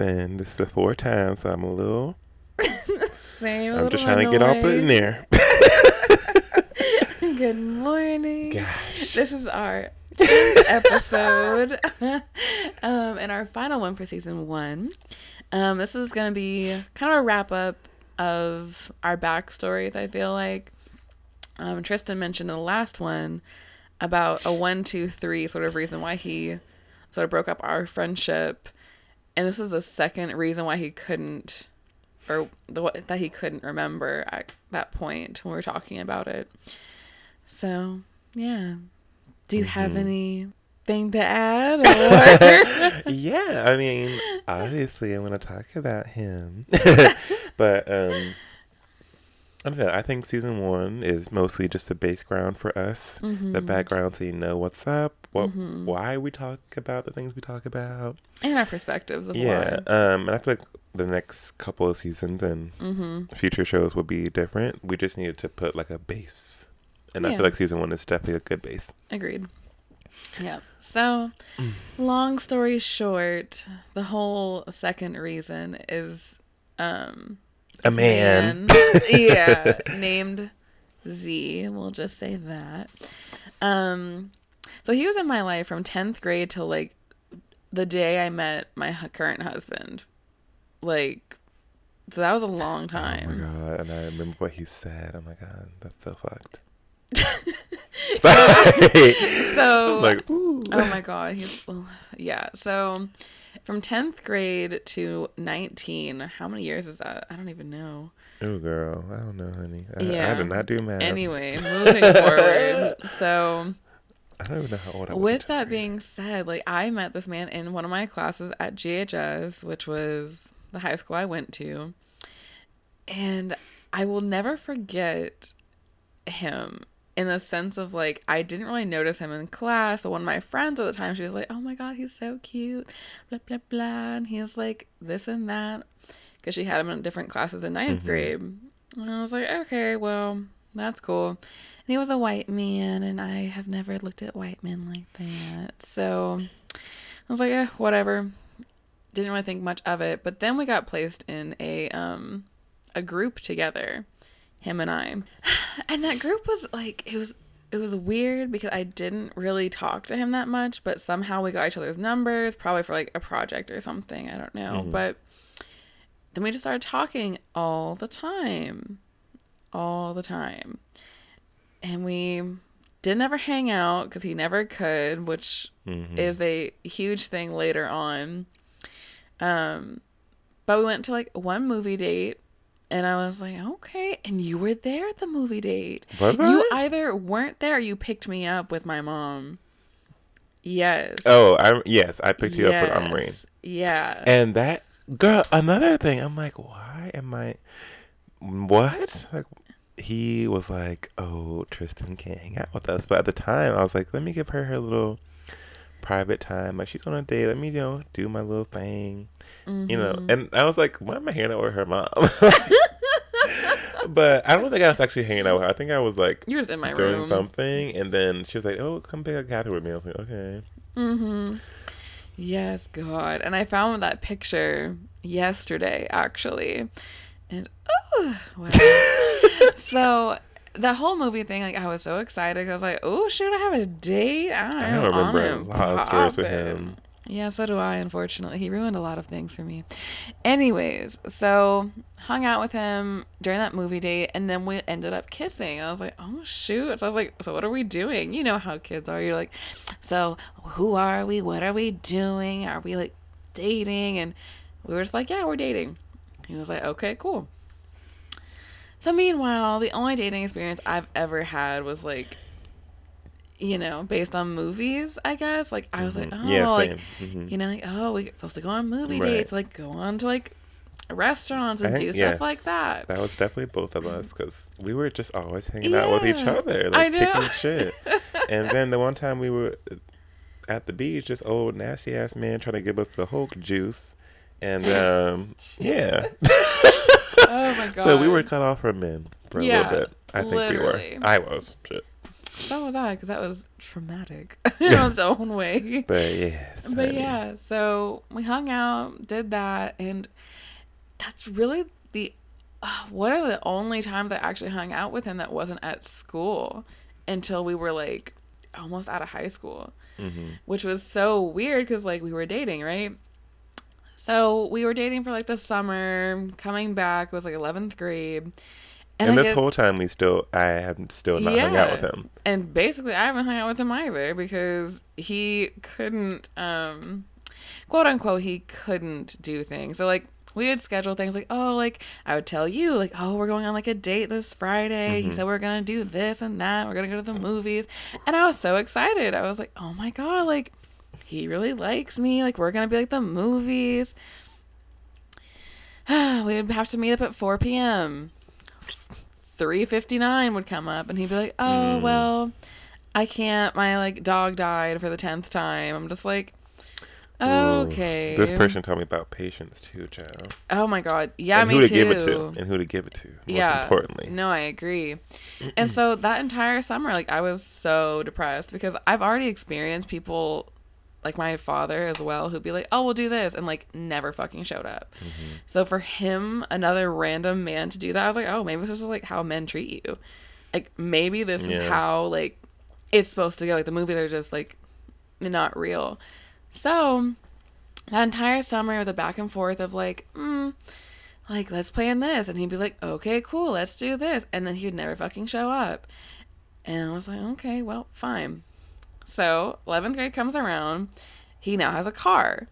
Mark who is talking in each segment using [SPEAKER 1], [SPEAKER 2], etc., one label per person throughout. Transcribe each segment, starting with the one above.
[SPEAKER 1] everyone.
[SPEAKER 2] Hey y'all, what's poppin'? This is the fourth time, so I'm a little.
[SPEAKER 1] Same.
[SPEAKER 2] I'm just trying to get all put in there.
[SPEAKER 1] Good morning.
[SPEAKER 2] Gosh.
[SPEAKER 1] This is our 10th episode, um, and our final one for season one. Um, this is going to be kind of a wrap up of our backstories. I feel like um, Tristan mentioned in the last one about a one, two, three sort of reason why he sort of broke up our friendship, and this is the second reason why he couldn't, or the that he couldn't remember at that point when we were talking about it. So yeah, do you have anything to add? Or?
[SPEAKER 2] yeah, I mean, obviously, I want to talk about him, but um, I don't know. I think season one is mostly just a base ground for us, the background, so you know what's up, what, why we talk about the things we talk about.
[SPEAKER 1] and our perspectives of
[SPEAKER 2] Yeah, um, and I feel like the next couple of seasons and
[SPEAKER 1] Mm-hmm.
[SPEAKER 2] future shows will be different. We just needed to put like a base, and I feel like season one is definitely a good base.
[SPEAKER 1] Agreed. Yeah. So, long story short, the whole second reason is um
[SPEAKER 2] A
[SPEAKER 1] this
[SPEAKER 2] man.
[SPEAKER 1] yeah, named Z. We'll just say that. Um so he was in my life from 10th grade till like the day I met my current husband. Like so that was a long time.
[SPEAKER 2] Oh my god! And I remember what he said. Oh my god, that's so fucked. Sorry.
[SPEAKER 1] So
[SPEAKER 2] I'm like, ooh.
[SPEAKER 1] Oh my god, he's yeah. So from 10th grade to 19, how many years is that? I don't even know.
[SPEAKER 2] oh girl, I don't know, honey. I, I
[SPEAKER 1] Yeah.
[SPEAKER 2] did not do math.
[SPEAKER 1] Anyway, moving forward. So,
[SPEAKER 2] I don't even know how old I was.
[SPEAKER 1] with that being said, like I met this man in one of my classes at GHS, which was the high school I went to. And I will never forget him in the sense of like I didn't really notice him in class, but one of my friends at the time she was like, "Oh my god, he's so cute," blah blah blah, and he's like this and that because she had him in different classes in ninth
[SPEAKER 2] Mm-hmm.
[SPEAKER 1] grade. And I was like, okay, well, that's cool. And he was a white man, and I have never looked at white men like that. So I was like, eh, whatever. Didn't really think much of it. But then we got placed in a um a group together, him and I. And that group was like it was it was weird because I didn't really talk to him that much, but somehow we got each other's numbers, probably for like a project or something. I don't know. But then we just started talking all the time. All the time. And we didn't ever hang out because he never could, which
[SPEAKER 2] Mhm.
[SPEAKER 1] is a huge thing later on. Um, but we went to like one movie date, and I was like, okay. And you were there at the movie date.
[SPEAKER 2] Was
[SPEAKER 1] You
[SPEAKER 2] I?
[SPEAKER 1] either weren't there or you picked me up with my mom. Yes.
[SPEAKER 2] Oh, I yes, I picked you up with
[SPEAKER 1] Yes. Yeah.
[SPEAKER 2] And that girl, another thing, I'm like, why am I? What? Like, he was like, oh, Tristan can't hang out with us. But at the time, I was like, let me give her her little private time. Like, she's on a date. Let me, you know, do my little thing. You know.
[SPEAKER 1] Mm-hmm.
[SPEAKER 2] And I was like, why am I hanging out with her mom? but I don't think I was actually hanging out with her. I think I was like
[SPEAKER 1] you just in my
[SPEAKER 2] doing
[SPEAKER 1] room.
[SPEAKER 2] something, and then she was like, oh, come pick up Catherine with me. I was like, okay.
[SPEAKER 1] Mm-hmm. Yes, God. And I found that picture yesterday, actually. And oh, wow. so the whole movie thing, like I was so excited. I was like, oh shoot, I have a date. I,
[SPEAKER 2] I remember a lot of stories with him.
[SPEAKER 1] Yeah, so do I, unfortunately. He ruined a lot of things for me. Anyways, so hung out with him during that movie date and then we ended up kissing. I was like, oh shoot. So I was like, so what are we doing? You know how kids are. You're like, so who are we? What are we doing? Are we like dating? And we were just like, yeah, we're dating. He was like, okay, cool. So meanwhile, the only dating experience I've ever had was like, you know, based on movies, I guess. Like I was like, oh,
[SPEAKER 2] Mhm. Yeah,
[SPEAKER 1] like.
[SPEAKER 2] Mhm.
[SPEAKER 1] you know, like oh, we're supposed to go on movie
[SPEAKER 2] Right.
[SPEAKER 1] dates, like go on to like restaurants and
[SPEAKER 2] I
[SPEAKER 1] do
[SPEAKER 2] think-
[SPEAKER 1] stuff like that.
[SPEAKER 2] That was definitely both of us because we were just always hanging out with each
[SPEAKER 1] Yeah,
[SPEAKER 2] other,
[SPEAKER 1] I
[SPEAKER 2] like kicking shit. and then the one time we were at the beach, this old nasty ass man trying to give us the Hulk juice, and um, yeah.
[SPEAKER 1] oh my god.
[SPEAKER 2] so we were cut off from men for a
[SPEAKER 1] Yeah,
[SPEAKER 2] little bit. I think
[SPEAKER 1] literally.
[SPEAKER 2] we were. I was. Shit.
[SPEAKER 1] so was I, because that was traumatic in its own way.
[SPEAKER 2] But yes.
[SPEAKER 1] But
[SPEAKER 2] honey.
[SPEAKER 1] yeah, so we hung out, did that, and that's really the uh, one of the only times I actually hung out with him that wasn't at school until we were like almost out of high school,
[SPEAKER 2] Mhm.
[SPEAKER 1] which was so weird because like we were dating, right? So we were dating for like the summer, coming back it was like 11th grade.
[SPEAKER 2] And,
[SPEAKER 1] I
[SPEAKER 2] this
[SPEAKER 1] get-
[SPEAKER 2] whole time we still, I have still not hung out with
[SPEAKER 1] Yeah.
[SPEAKER 2] him.
[SPEAKER 1] and basically I haven't hung out with him either because he couldn't um quote unquote he couldn't do things. So like we would schedule things like, oh, like I would tell you, like, oh, we're going on like a date this Friday. He
[SPEAKER 2] Mhm.
[SPEAKER 1] said we're gonna do this and that. We're gonna go to the movies, and I was so excited. I was like, oh my god, like he really likes me. Like we're gonna be like the movies. we would have to meet up at 4 p.m. 3:59 would come up, and he'd be like, oh
[SPEAKER 2] Mm.
[SPEAKER 1] well, I can't. My like dog died for the tenth time. I'm just like.
[SPEAKER 2] Ooh.
[SPEAKER 1] Okay.
[SPEAKER 2] This person told me about patience too, child.
[SPEAKER 1] Oh my god. Yeah,
[SPEAKER 2] and
[SPEAKER 1] me
[SPEAKER 2] who to
[SPEAKER 1] too.
[SPEAKER 2] give it to, and who to give it to. Most
[SPEAKER 1] yeah.
[SPEAKER 2] importantly.
[SPEAKER 1] No, I agree. and so that entire summer, like I was so depressed because I've already experienced people like my father as well who'd be like, "Oh, we'll do this," and like never fucking showed up.
[SPEAKER 2] Mm-hmm.
[SPEAKER 1] So for him, another random man to do that, I was like, "Oh, maybe this is like how men treat you. Like maybe this is how like it's supposed to go. Like the movie, they're just like not real." So that entire summer was a back and forth of like, mm, like let's plan this, and he'd be like, okay, cool, let's do this, and then he would never fucking show up, and I was like, okay, well, fine. So eleventh grade comes around, he now has a car.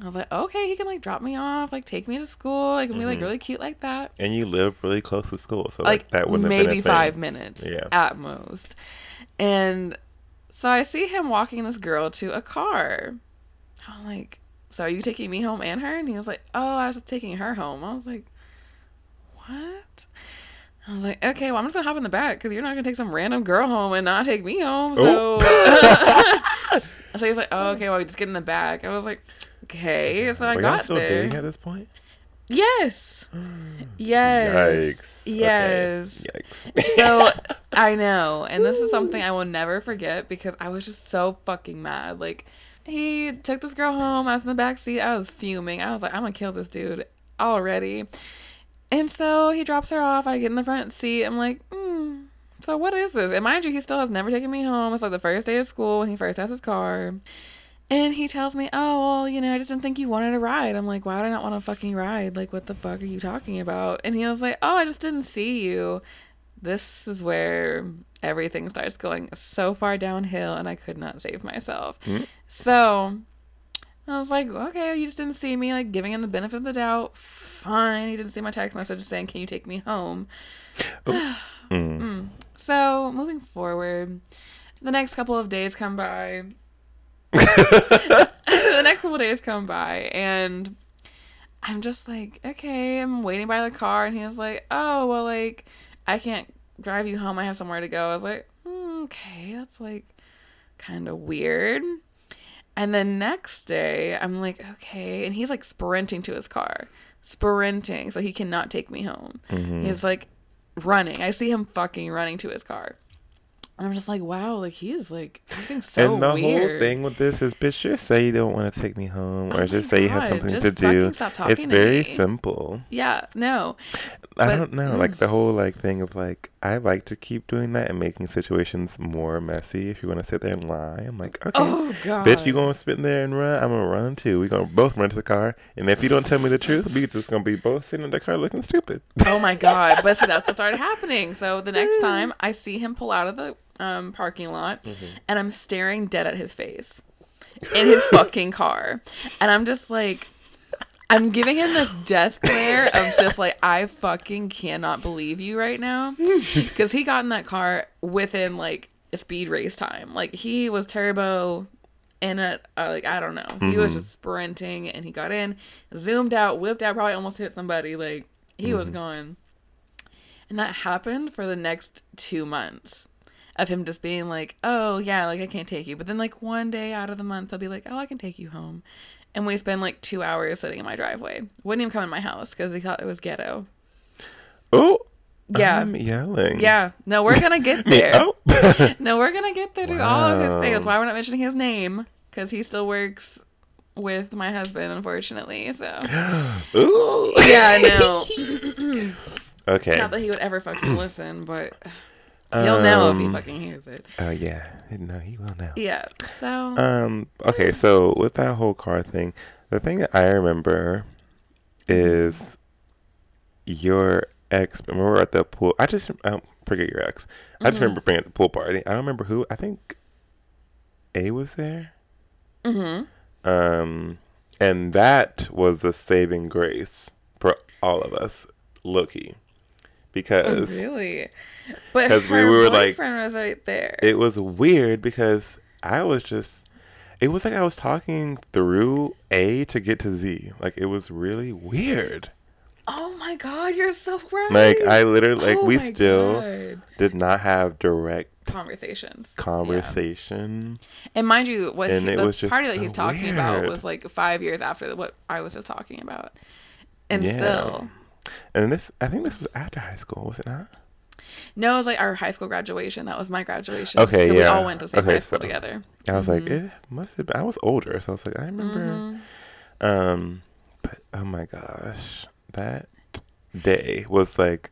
[SPEAKER 1] I was like, okay, he can like drop me off, like take me to school, like be like
[SPEAKER 2] Mhm.
[SPEAKER 1] really cute like that
[SPEAKER 2] And you live really close to school, so like,
[SPEAKER 1] like
[SPEAKER 2] that wouldn't have
[SPEAKER 1] maybe
[SPEAKER 2] been a
[SPEAKER 1] five
[SPEAKER 2] thing.
[SPEAKER 1] minutes
[SPEAKER 2] Yeah.
[SPEAKER 1] at most. And so I see him walking this girl to a car. I'm like, so are you taking me home and her? And he was like, oh, I was taking her home. I was like, what? I was like, okay, well, I'm just gonna hop in the back because you're not gonna take some random girl home and not take me home. So,
[SPEAKER 2] Oh.
[SPEAKER 1] so he's like, oh, okay, well, we just get in the back. I was like, okay. So I
[SPEAKER 2] Were
[SPEAKER 1] got
[SPEAKER 2] still
[SPEAKER 1] there.
[SPEAKER 2] dating at this point?
[SPEAKER 1] Yes. Yes.
[SPEAKER 2] Yikes. Okay.
[SPEAKER 1] Yes.
[SPEAKER 2] Yikes.
[SPEAKER 1] So I know, and this is something I will never forget because I was just so fucking mad. Like he took this girl home. I was in the back seat. I was fuming. I was like, I'm gonna kill this dude already. And so he drops her off. I get in the front seat. I'm like, hmm. So what is this? And mind you, he still has never taken me home. It's like the first day of school when he first has his car. And he tells me, "Oh, well, you know, I just didn't think you wanted a ride." I'm like, "Why would I not want a fucking ride? Like, what the fuck are you talking about?" And he was like, "Oh, I just didn't see you." This is where everything starts going so far downhill, and I could not save myself.
[SPEAKER 2] Hmm?
[SPEAKER 1] So I was like, "Okay, you just didn't see me." Like, giving him the benefit of the doubt. Fine. He didn't see my text message saying, "Can you take me home?"
[SPEAKER 2] Mm.
[SPEAKER 1] So moving forward, the next couple of days come by. the next couple of days come by, and I'm just like, okay, I'm waiting by the car, and he's like, oh, well, like, I can't drive you home. I have somewhere to go. I was like, "Hmm, okay, that's like kind of weird. And then next day, I'm like, okay, and he's like sprinting to his car, sprinting, so he cannot take me home.
[SPEAKER 2] Mhm.
[SPEAKER 1] He's like running. I see him fucking running to his car. And I'm just like, wow, like he's like acting so
[SPEAKER 2] and the
[SPEAKER 1] weird.
[SPEAKER 2] whole thing with this is, bitch, just say you don't want to take me home,
[SPEAKER 1] Oh
[SPEAKER 2] or
[SPEAKER 1] my
[SPEAKER 2] just say you have something to do.
[SPEAKER 1] stop talking
[SPEAKER 2] It's
[SPEAKER 1] to
[SPEAKER 2] very
[SPEAKER 1] me.
[SPEAKER 2] simple.
[SPEAKER 1] Yeah, no.
[SPEAKER 2] I
[SPEAKER 1] But-
[SPEAKER 2] don't know, like the whole like thing of like I like to keep doing that and making situations more messy. If you want to sit there and lie, I'm like, okay,
[SPEAKER 1] Oh
[SPEAKER 2] bitch, you gonna sit in there and run? I'm gonna run too. We gonna both run to the car, and if you don't tell me the truth, we just gonna be both sitting in the car looking stupid.
[SPEAKER 1] Oh my god. But so that's what started happening. So the next time I see him pull out of the um, parking lot
[SPEAKER 2] Mm-hmm.
[SPEAKER 1] and I'm staring dead at his face in his fucking car. And I'm just like I'm giving him this death glare of just like I fucking cannot believe you right now because he got in that car within like a speed race time. Like he was turbo in it. Uh, like I don't know. He was
[SPEAKER 2] Mhm.
[SPEAKER 1] just sprinting and he got in, zoomed out, whipped out, probably almost hit somebody. Like he was going, and that happened for the next two months of him just being like, "Oh yeah, like I can't take you," but then like one day out of the month he'll be like, "Oh, I can take you home." And we spend like two hours sitting in my driveway. Wouldn't even come in my house because he thought it was ghetto.
[SPEAKER 2] Oh,
[SPEAKER 1] Yeah.
[SPEAKER 2] I'm yelling.
[SPEAKER 1] Yeah. No, we're gonna get there.
[SPEAKER 2] oh.
[SPEAKER 1] No, we're gonna get there to all of his things. That's why we're not mentioning his name because he still works with my husband, unfortunately. So
[SPEAKER 2] Ooh.
[SPEAKER 1] yeah, I know.
[SPEAKER 2] Okay.
[SPEAKER 1] Not that he would ever fucking listen, but he'll know if he
[SPEAKER 2] Um,
[SPEAKER 1] fucking hears it.
[SPEAKER 2] Oh yeah. No, he will now.
[SPEAKER 1] Yeah. So
[SPEAKER 2] Um. Okay. So with that whole car thing, the thing that I remember is your ex. Were at the pool, I just I don't forget your ex. I just
[SPEAKER 1] Mhm.
[SPEAKER 2] remember being at the pool party. I don't remember who. I think A was there.
[SPEAKER 1] hmm
[SPEAKER 2] Um, and that was a saving grace for all of us, Loki, Oh, because
[SPEAKER 1] Oh, really, but
[SPEAKER 2] 'cause we were, like-
[SPEAKER 1] boyfriend was right there.
[SPEAKER 2] it was weird because I was just it was like I was talking through A to get to Z. Like it was really weird.
[SPEAKER 1] oh my god, you're so right.
[SPEAKER 2] Like I literally like
[SPEAKER 1] Oh
[SPEAKER 2] we still
[SPEAKER 1] God.
[SPEAKER 2] did not have direct
[SPEAKER 1] conversations. Yeah.
[SPEAKER 2] conversation.
[SPEAKER 1] And mind you, what
[SPEAKER 2] And
[SPEAKER 1] he,
[SPEAKER 2] it
[SPEAKER 1] the
[SPEAKER 2] was just
[SPEAKER 1] party that
[SPEAKER 2] so
[SPEAKER 1] he's talking about was like five years after what I was just talking about, and
[SPEAKER 2] Yeah.
[SPEAKER 1] still,
[SPEAKER 2] And this I think this was after high school, was it not?
[SPEAKER 1] no, it was like our high school graduation. That was my graduation.
[SPEAKER 2] Okay,
[SPEAKER 1] so we all went to same
[SPEAKER 2] Okay,
[SPEAKER 1] high school
[SPEAKER 2] so-
[SPEAKER 1] together.
[SPEAKER 2] I was like,
[SPEAKER 1] Mhm.
[SPEAKER 2] it must have been I was older, so I was like, I remember
[SPEAKER 1] Mhm.
[SPEAKER 2] Um, but oh my gosh, that day was like,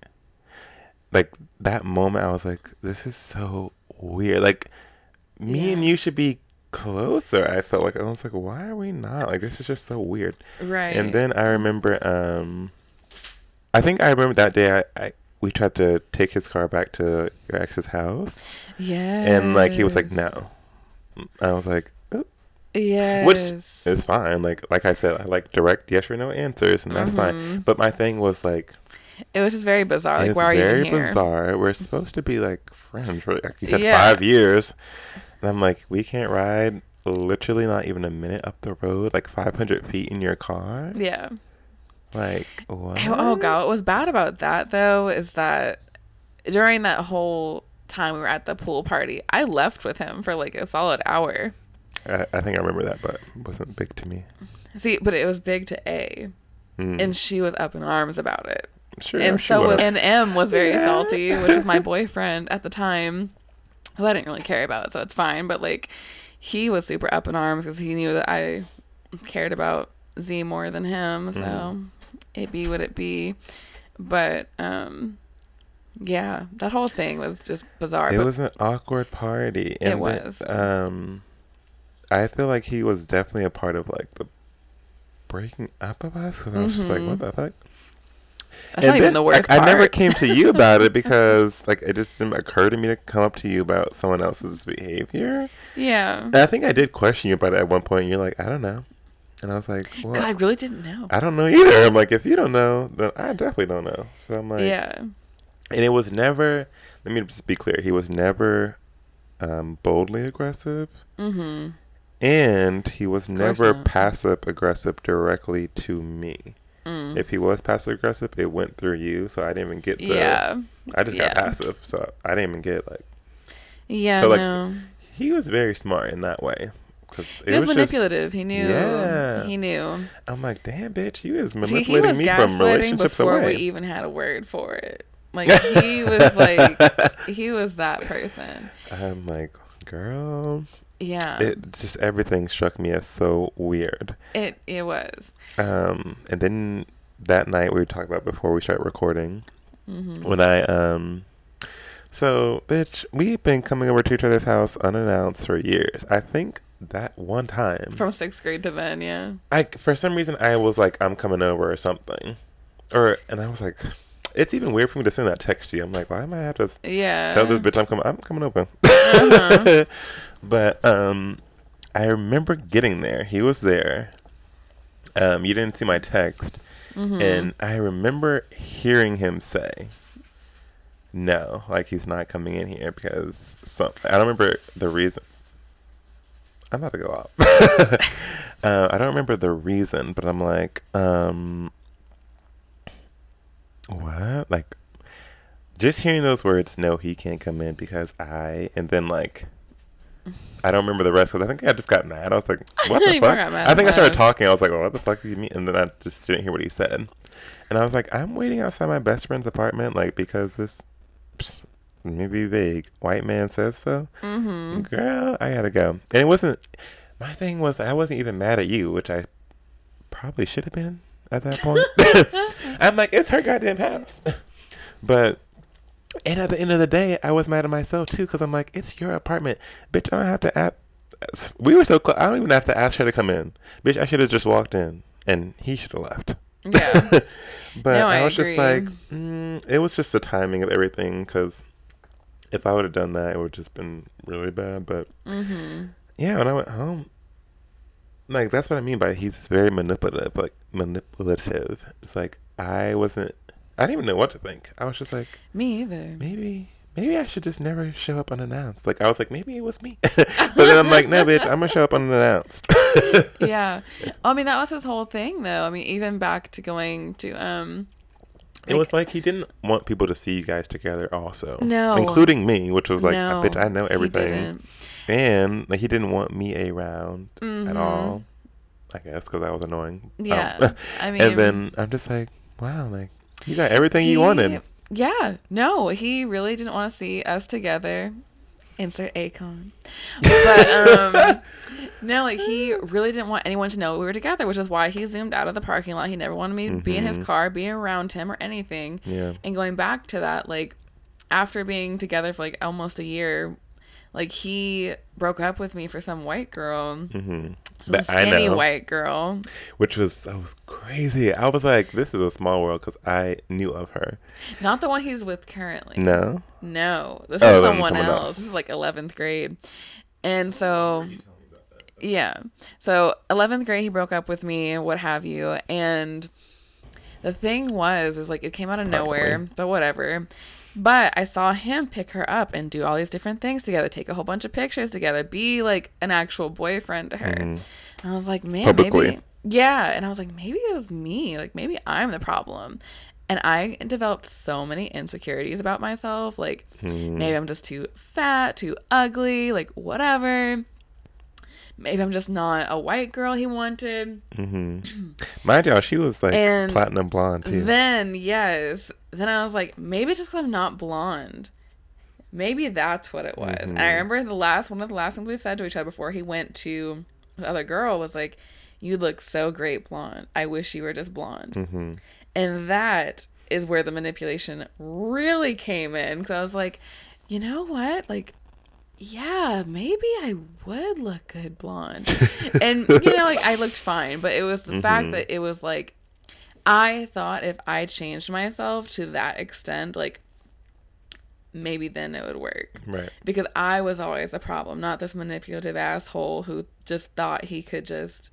[SPEAKER 2] like that moment. I was like, this is so weird. Like, me and you should be closer. I felt like I was like, why are we not? Like, this is just so weird.
[SPEAKER 1] Right.
[SPEAKER 2] And then I remember, um, I think I remember that day. I, I we tried to take his car back to your ex's house,
[SPEAKER 1] yeah,
[SPEAKER 2] and like he was like, no. I was like,
[SPEAKER 1] yeah,
[SPEAKER 2] Which is fine. Like like I said, I like direct yes or no answers, and that's fine.
[SPEAKER 1] Mhm.
[SPEAKER 2] But my thing was like,
[SPEAKER 1] It was just very bizarre. Like, why are you
[SPEAKER 2] very
[SPEAKER 1] here?
[SPEAKER 2] bizarre. We're supposed to be like friends for like you said
[SPEAKER 1] Yeah.
[SPEAKER 2] five years, and I'm like, we can't ride literally not even a minute up the road, like 500 feet in your car.
[SPEAKER 1] Yeah.
[SPEAKER 2] Like what?
[SPEAKER 1] Oh, god, what was bad about that though is that during that whole time we were at the pool party, I left with him for like a solid hour.
[SPEAKER 2] I, I think I remember that, but it wasn't big to me.
[SPEAKER 1] See, but it was big to A,
[SPEAKER 2] Mm.
[SPEAKER 1] and she was up in arms about it.
[SPEAKER 2] sure,
[SPEAKER 1] and so was, and M was very
[SPEAKER 2] Yeah.
[SPEAKER 1] salty, which was my boyfriend at the time, who I didn't really care about, so it's fine. But like, he was super up in arms because he knew that I cared about Z more than him. So
[SPEAKER 2] Mhm.
[SPEAKER 1] It be what it be. But um, yeah, that whole thing was just bizarre.
[SPEAKER 2] it was an awkward party.
[SPEAKER 1] It
[SPEAKER 2] and then,
[SPEAKER 1] was.
[SPEAKER 2] um, I feel like he was definitely a part of like the breaking up of us because I was just like,
[SPEAKER 1] Mhm.
[SPEAKER 2] what the fuck?
[SPEAKER 1] that's not even the worst
[SPEAKER 2] like, I never came to you about it because like it just didn't occur to me to come up to you about someone else's behavior.
[SPEAKER 1] yeah.
[SPEAKER 2] And I think I did question you about it at one point. And you're like, I don't know, and I was like, well,
[SPEAKER 1] God, I really didn't know.
[SPEAKER 2] I don't know either. I'm like, if you don't know, then I definitely don't know. So I'm like,
[SPEAKER 1] yeah.
[SPEAKER 2] and it was never. Let me just be clear. He was never um, boldly aggressive,
[SPEAKER 1] Mm-hmm.
[SPEAKER 2] and he was never
[SPEAKER 1] not.
[SPEAKER 2] passive aggressive directly to me.
[SPEAKER 1] Mm.
[SPEAKER 2] If he was passive aggressive, it went through you, so I didn't even get the.
[SPEAKER 1] yeah.
[SPEAKER 2] I just got passive, so I didn't even get like.
[SPEAKER 1] Yeah.
[SPEAKER 2] So, like,
[SPEAKER 1] no.
[SPEAKER 2] He was very smart in that way. 'Cause it
[SPEAKER 1] He was,
[SPEAKER 2] just-
[SPEAKER 1] manipulative. he knew.
[SPEAKER 2] Yeah.
[SPEAKER 1] He knew.
[SPEAKER 2] I'm like, damn, bitch, you is
[SPEAKER 1] See,
[SPEAKER 2] manipulating
[SPEAKER 1] was
[SPEAKER 2] me from relationships
[SPEAKER 1] before
[SPEAKER 2] away.
[SPEAKER 1] we even had a word for it. Like he was like he was that person.
[SPEAKER 2] I'm like, girl,
[SPEAKER 1] Yeah.
[SPEAKER 2] it just everything struck me as so weird.
[SPEAKER 1] it it was.
[SPEAKER 2] Um, and then that night we were talking about before we start recording
[SPEAKER 1] hmm
[SPEAKER 2] when I um. So, bitch, we've been coming over to each other's house unannounced for years. I think that one time,
[SPEAKER 1] From sixth grade to then, yeah.
[SPEAKER 2] I for some reason I was like, I'm coming over or something, or and I was like, it's even weird for me to send that text to you. I'm like, why am I have to
[SPEAKER 1] Yeah.
[SPEAKER 2] tell this bitch I'm coming? I'm coming over.
[SPEAKER 1] Uh-huh.
[SPEAKER 2] but um, I remember getting there. He was there. Um, you didn't see my text,
[SPEAKER 1] Mhm.
[SPEAKER 2] and I remember hearing him say, "No, like he's not coming in here because some." I don't remember the reason. I'm about to go off. uh, I don't remember the reason, but I'm like, um, what? Like, just hearing those words, no, he can't come in because I, and then like, I don't remember the rest because I think I just got mad. I was like, what the fuck? I think I started talking. I was like, well, what the fuck do you mean? And then I just didn't hear what he said. And I was like, I'm waiting outside my best friend's apartment, like because this psh, maybe vague white man says so.
[SPEAKER 1] Mm-hmm.
[SPEAKER 2] Girl, I gotta go. And it wasn't. My thing was I wasn't even mad at you, which I probably should have been at that point. I'm like, it's her goddamn house. but and at the end of the day, I was mad at myself too because I'm like, it's your apartment, bitch. I don't have to ask. We were so close. I don't even have to ask her to come in, bitch. I should have just walked in, and he should have left.
[SPEAKER 1] Yeah.
[SPEAKER 2] but
[SPEAKER 1] No,
[SPEAKER 2] I
[SPEAKER 1] I
[SPEAKER 2] was just like, mm, it was just the timing of everything. Because if I would have done that, it would have just been really bad. But
[SPEAKER 1] mm-hmm.
[SPEAKER 2] yeah, when I went home, like that's what I mean by he's very manipulative, like manipulative. It's like I wasn't, I didn't even know what to think. I was just like,
[SPEAKER 1] Me either.
[SPEAKER 2] maybe, maybe I should just never show up unannounced. Like I was like, maybe it was me, but then I'm like, no, bitch, I'm gonna show up unannounced.
[SPEAKER 1] yeah. I mean, that was his whole thing, though. I mean, even back to going to um.
[SPEAKER 2] It was like he didn't want people to see you guys together, also.
[SPEAKER 1] No.
[SPEAKER 2] including me, which was like,
[SPEAKER 1] no,
[SPEAKER 2] bitch, I know
[SPEAKER 1] he
[SPEAKER 2] everything, and like he didn't want me around at
[SPEAKER 1] Mhm.
[SPEAKER 2] all. I guess because I was annoying. I don't-
[SPEAKER 1] Yeah. I mean,
[SPEAKER 2] and then I'm just like, wow, like you got everything you wanted.
[SPEAKER 1] Yeah. No, he really didn't want to see us together. Insert Akon. But um no, like he really didn't want anyone to know we were together, which is why he zoomed out of the parking lot. He never wanted me to be in his
[SPEAKER 2] Mhm.
[SPEAKER 1] car, be around him or anything.
[SPEAKER 2] Yeah.
[SPEAKER 1] And going back to that, like after being together for like almost a year, like he broke up with me for some white girl.
[SPEAKER 2] hmm
[SPEAKER 1] Some
[SPEAKER 2] But I
[SPEAKER 1] skinny
[SPEAKER 2] know.
[SPEAKER 1] white girl.
[SPEAKER 2] Which was that was crazy. I was like, this is a small world because I knew of her.
[SPEAKER 1] Not the one he's with currently.
[SPEAKER 2] No.
[SPEAKER 1] No, this
[SPEAKER 2] Oh,
[SPEAKER 1] is someone,
[SPEAKER 2] someone
[SPEAKER 1] else.
[SPEAKER 2] else.
[SPEAKER 1] This is like 11th grade. And so, yeah. So, 11th grade, he broke up with me, what have you. And the thing was, is like it came out of nowhere, but whatever. But I saw him pick her up and do all these different things together, take a whole bunch of pictures together, be like an actual boyfriend to her.
[SPEAKER 2] Mhm.
[SPEAKER 1] And I was like, man,
[SPEAKER 2] Publicly.
[SPEAKER 1] maybe. Yeah. And I was like, maybe it was me. Like, maybe I'm the problem. And I developed so many insecurities about myself. Like,
[SPEAKER 2] Mhm.
[SPEAKER 1] maybe I'm just too fat, too ugly, like, whatever. Maybe I'm just not a white girl he wanted.
[SPEAKER 2] Mm-hmm. Mind y'all, she was like
[SPEAKER 1] And
[SPEAKER 2] platinum blonde too.
[SPEAKER 1] Then, yes. Then I was like, maybe it's just 'cause I'm not blonde. Maybe that's what it was. And I
[SPEAKER 2] Mhm.
[SPEAKER 1] remember the last one of the last things we said to each other before he went to the other girl was like, You look so great blonde. I wish you were just blonde.
[SPEAKER 2] hmm
[SPEAKER 1] And that is where the manipulation really came in. Because I was like, you know what? Like, yeah, maybe I would look good blonde. and, you know, like, I looked fine. But it was the fact
[SPEAKER 2] Mhm.
[SPEAKER 1] that it was like, I thought if I changed myself to that extent, like, maybe then it would work.
[SPEAKER 2] Right.
[SPEAKER 1] Because I was always the problem, not this manipulative asshole who just thought he could just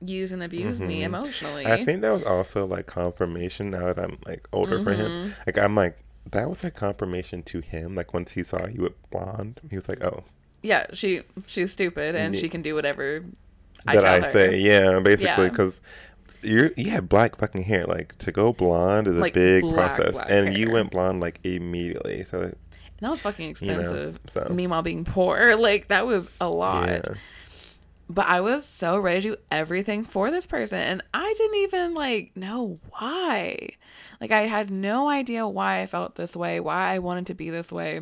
[SPEAKER 1] use and abuse me
[SPEAKER 2] Mhm.
[SPEAKER 1] emotionally.
[SPEAKER 2] I think that was also like confirmation now that I'm like older for him.
[SPEAKER 1] Mhm.
[SPEAKER 2] Like I'm like that was like confirmation to him. Like once he saw you with blonde, he was like, "Oh,
[SPEAKER 1] yeah, she she's stupid and
[SPEAKER 2] Ye-
[SPEAKER 1] she can do whatever I
[SPEAKER 2] that I,
[SPEAKER 1] her.
[SPEAKER 2] say." Yeah, basically
[SPEAKER 1] Yeah.
[SPEAKER 2] because you you had black fucking hair. Like to go blonde is
[SPEAKER 1] Like,
[SPEAKER 2] a big
[SPEAKER 1] black,
[SPEAKER 2] process,
[SPEAKER 1] black
[SPEAKER 2] and you went blonde like immediately. So
[SPEAKER 1] that was fucking
[SPEAKER 2] You know,
[SPEAKER 1] expensive.
[SPEAKER 2] so-
[SPEAKER 1] Meanwhile, being poor, like that was a lot.
[SPEAKER 2] yeah,
[SPEAKER 1] But I was so ready to do everything for this person, and I didn't even like know why. Like I had no idea why I felt this way, why I wanted to be this way.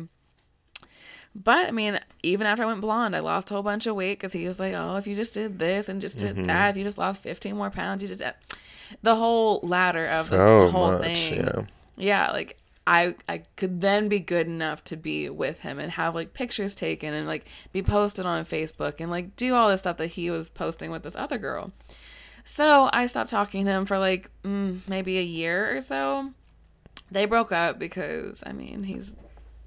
[SPEAKER 1] But I mean, even after I went blonde, I lost a whole bunch of weight because he was like, "Oh, if you just did this and just did
[SPEAKER 2] Mhm.
[SPEAKER 1] that, if you just lost 15 more pounds, you did that." The whole ladder of the,
[SPEAKER 2] so
[SPEAKER 1] the whole
[SPEAKER 2] much.
[SPEAKER 1] thing.
[SPEAKER 2] Yeah,
[SPEAKER 1] yeah like i i could then be good enough to be with him and have like pictures taken and like be posted on facebook and like do all this stuff that he was posting with this other girl so i stopped talking to him for like mm, maybe a year or so they broke up because i mean he's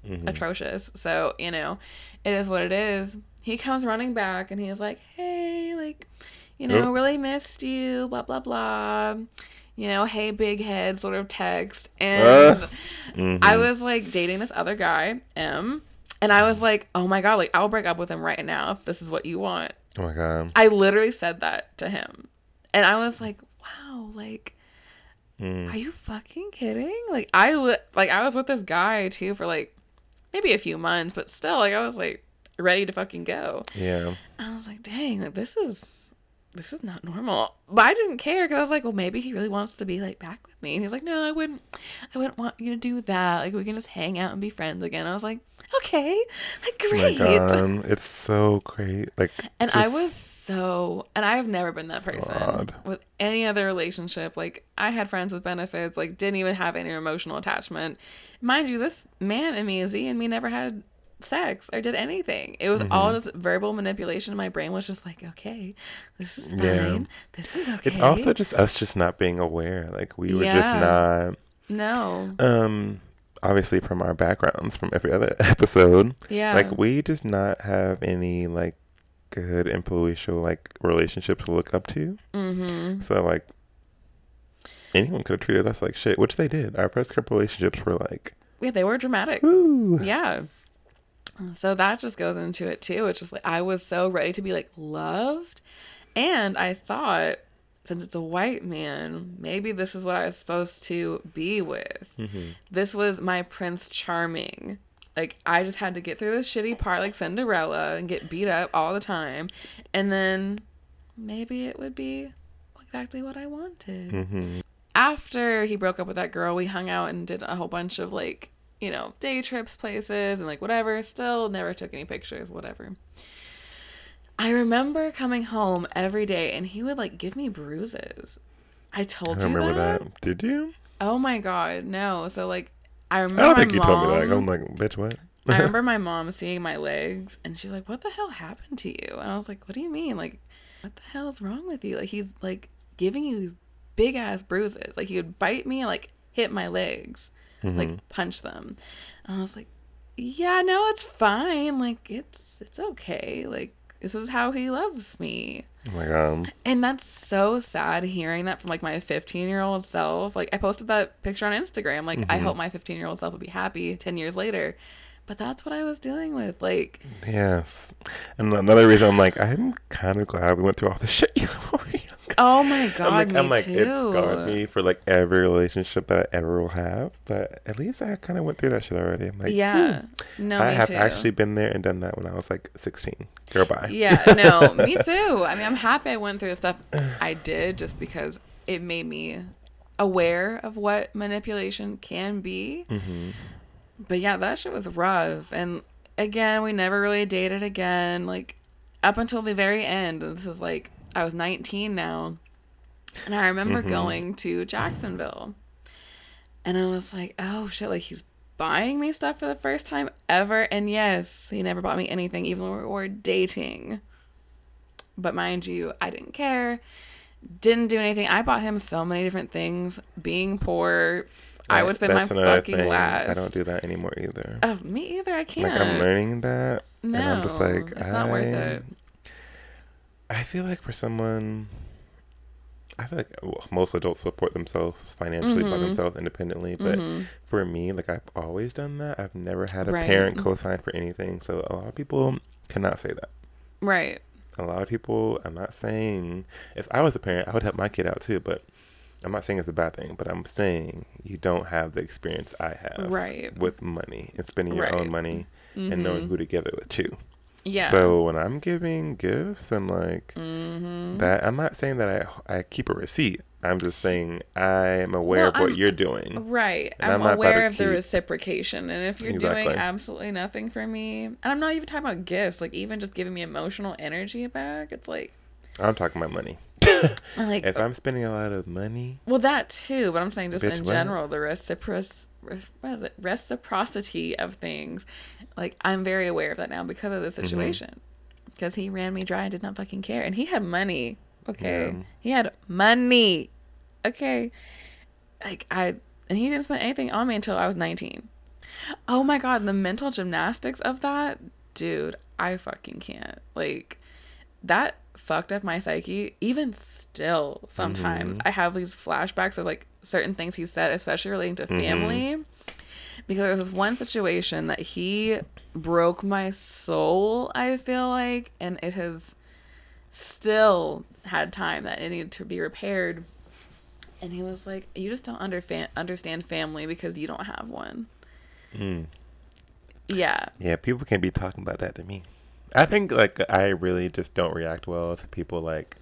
[SPEAKER 2] Mhm.
[SPEAKER 1] atrocious. So, you know, it is what it is. He comes running back and he's like, hey, like, you know,
[SPEAKER 2] Oh.
[SPEAKER 1] really missed you, blah, blah, blah. You know, hey, big head sort of text. And
[SPEAKER 2] Uh, Mhm.
[SPEAKER 1] I was like dating this other guy, M. And I was like, oh my God, like, I'll break up with him right now if this is what you want.
[SPEAKER 2] Oh my god.
[SPEAKER 1] I literally said that to him. And I was like, wow, like,
[SPEAKER 2] Mm.
[SPEAKER 1] are you fucking kidding? Like I li- like I was with this guy too for like maybe a few months, but still like I was like ready to fucking go.
[SPEAKER 2] Yeah.
[SPEAKER 1] I was like, dang, like this is this is not normal. But I didn't care because I was like, well, maybe he really wants to be like back with me. And he's like, no, I wouldn't, I wouldn't want you to do that. Like we can just hang out and be friends again. I was like, okay, like great.
[SPEAKER 2] Oh my god, it's so great. Like,
[SPEAKER 1] And I was so, and I've never been that person
[SPEAKER 2] odd.
[SPEAKER 1] with any other relationship. Like, I had friends with benefits, like, didn't even have any emotional attachment. Mind you, this man and me, Z and me, never had sex or did anything. It was all
[SPEAKER 2] Mm-hmm.
[SPEAKER 1] just verbal manipulation. My brain was just like, okay, this is fine.
[SPEAKER 2] Yeah.
[SPEAKER 1] This is okay.
[SPEAKER 2] It's also just us just not being aware. Like we were just not.
[SPEAKER 1] no.
[SPEAKER 2] Um, obviously from our backgrounds from every other episode,
[SPEAKER 1] Yeah.
[SPEAKER 2] like we just not have any like good influential like relationships to look up to.
[SPEAKER 1] mm-hmm.
[SPEAKER 2] So like anyone could have treated us like shit, which they did. Our first couple relationships were like,
[SPEAKER 1] Yeah, they were dramatic.
[SPEAKER 2] woo.
[SPEAKER 1] Yeah. So that just goes into it too. It's just like I was so ready to be like loved. And I thought, since it's a white man, maybe this is what I was supposed to be with.
[SPEAKER 2] Mhm.
[SPEAKER 1] This was my Prince Charming. Like I just had to get through this shitty part like Cinderella and get beat up all the time. And then maybe it would be exactly what I wanted
[SPEAKER 2] Mhm.
[SPEAKER 1] after he broke up with that girl, we hung out and did a whole bunch of like, you know, day trips, places, and like whatever. Still never took any pictures, whatever. I remember coming home every day and he would like give me bruises. I
[SPEAKER 2] I
[SPEAKER 1] told
[SPEAKER 2] don't
[SPEAKER 1] you
[SPEAKER 2] remember
[SPEAKER 1] that?
[SPEAKER 2] that. Did you?
[SPEAKER 1] Oh my god, no. So like, I remember
[SPEAKER 2] I don't
[SPEAKER 1] my
[SPEAKER 2] think you told me that.
[SPEAKER 1] mom-
[SPEAKER 2] I'm like, bitch, what?
[SPEAKER 1] I remember my mom seeing my legs and she was like, What the hell happened to you? And I was like, What do you mean? Like, what the hell is wrong with you? Like, he's like giving you these big ass bruises. Like, he would bite me and like hit my legs,
[SPEAKER 2] Mhm.
[SPEAKER 1] like punch them. And I was like, Yeah, no, it's fine. Like, it's it's okay. Like, this is how he loves me.
[SPEAKER 2] oh my god.
[SPEAKER 1] And that's so sad hearing that from like my 15 year old self. Like I posted that picture on Instagram. Like I
[SPEAKER 2] Mhm.
[SPEAKER 1] hope my 15 year old self would be happy 10 years later. But that's what I was dealing with. Like
[SPEAKER 2] Yes. And another reason I'm like, I'm kind of glad we went through all this shit. when we were younger.
[SPEAKER 1] oh my god,
[SPEAKER 2] I'm like,
[SPEAKER 1] me
[SPEAKER 2] I'm like,
[SPEAKER 1] too.
[SPEAKER 2] it's scarred me for like every relationship that I ever will have. But at least I kind of went through that shit already. I'm like,
[SPEAKER 1] yeah.
[SPEAKER 2] "Ooh."
[SPEAKER 1] No,
[SPEAKER 2] I have
[SPEAKER 1] too.
[SPEAKER 2] actually been there and done that when I was like 16. Girl, bye.
[SPEAKER 1] Yeah, no, me too. I mean, I'm happy I went through the stuff I did just because it made me aware of what manipulation can be.
[SPEAKER 2] hmm
[SPEAKER 1] But yeah, that shit was rough. And again, we never really dated again. Like up until the very end. This is like I was 19 now. And I remember
[SPEAKER 2] Mhm.
[SPEAKER 1] going to Jacksonville. And I was like, oh shit, like he's buying me stuff for the first time ever. And yes, he never bought me anything, even when we were dating. But mind you, I didn't care. Didn't do anything. I bought him so many different things. Being poor, I would spend my fucking
[SPEAKER 2] thing.
[SPEAKER 1] last.
[SPEAKER 2] I don't do that anymore either.
[SPEAKER 1] Oh, me either. I can't.
[SPEAKER 2] Like I'm learning that,
[SPEAKER 1] no,
[SPEAKER 2] and I'm just like,
[SPEAKER 1] it's not worth it.
[SPEAKER 2] I feel like for someone, I feel like most adults support themselves financially by
[SPEAKER 1] Mhm.
[SPEAKER 2] themselves independently. But
[SPEAKER 1] Mhm.
[SPEAKER 2] for me, like I've always done that. I've never had a
[SPEAKER 1] Right.
[SPEAKER 2] parent co-sign for anything. So a lot of people cannot say that.
[SPEAKER 1] Right.
[SPEAKER 2] A lot of people, I'm not saying if I was a parent, I would help my kid out too. But I'm not saying it's a bad thing. But I'm saying you don't have the experience I have
[SPEAKER 1] Right.
[SPEAKER 2] with money and spending your
[SPEAKER 1] Right.
[SPEAKER 2] own money and knowing
[SPEAKER 1] Mhm.
[SPEAKER 2] who to give it with too.
[SPEAKER 1] Yeah.
[SPEAKER 2] So when I'm giving gifts and like
[SPEAKER 1] Mhm.
[SPEAKER 2] that, I'm not saying that I I keep a receipt. I'm just saying I am aware
[SPEAKER 1] Well,
[SPEAKER 2] of what
[SPEAKER 1] I'm-
[SPEAKER 2] you're doing.
[SPEAKER 1] Right. I'm,
[SPEAKER 2] I'm
[SPEAKER 1] aware of the reciprocation. And if you're doing absolutely nothing for me, and I'm not even talking about gifts, like even just giving me emotional energy back, it's like,
[SPEAKER 2] I'm talking about money.
[SPEAKER 1] Like,
[SPEAKER 2] if I'm spending a lot of money,
[SPEAKER 1] well, that too, but I'm saying just in
[SPEAKER 2] what?
[SPEAKER 1] general, the what is it? reciprocity of things. Like, I'm very aware of that now because of the
[SPEAKER 2] Mm-hmm.
[SPEAKER 1] situation. Because he ran me dry and did not fucking care. And he had money. Okay.
[SPEAKER 2] Yeah.
[SPEAKER 1] He had money. Okay. Like, I, and he didn't spend anything on me until I was 19. Oh my God. The mental gymnastics of that, dude, I fucking can't. Like, that fucked up my psyche. Even still, sometimes
[SPEAKER 2] Mhm.
[SPEAKER 1] I have these flashbacks of like certain things he said, especially relating to
[SPEAKER 2] Mhm.
[SPEAKER 1] family. Because there was this one situation that he broke my soul, I feel like, and it has still had time that it needed to be repaired. And he was like, You just don't underfa- understand family because you don't have one.
[SPEAKER 2] mm,
[SPEAKER 1] Yeah.
[SPEAKER 2] yeah, people can be talking about that to me. I think like I really just don't react well to people like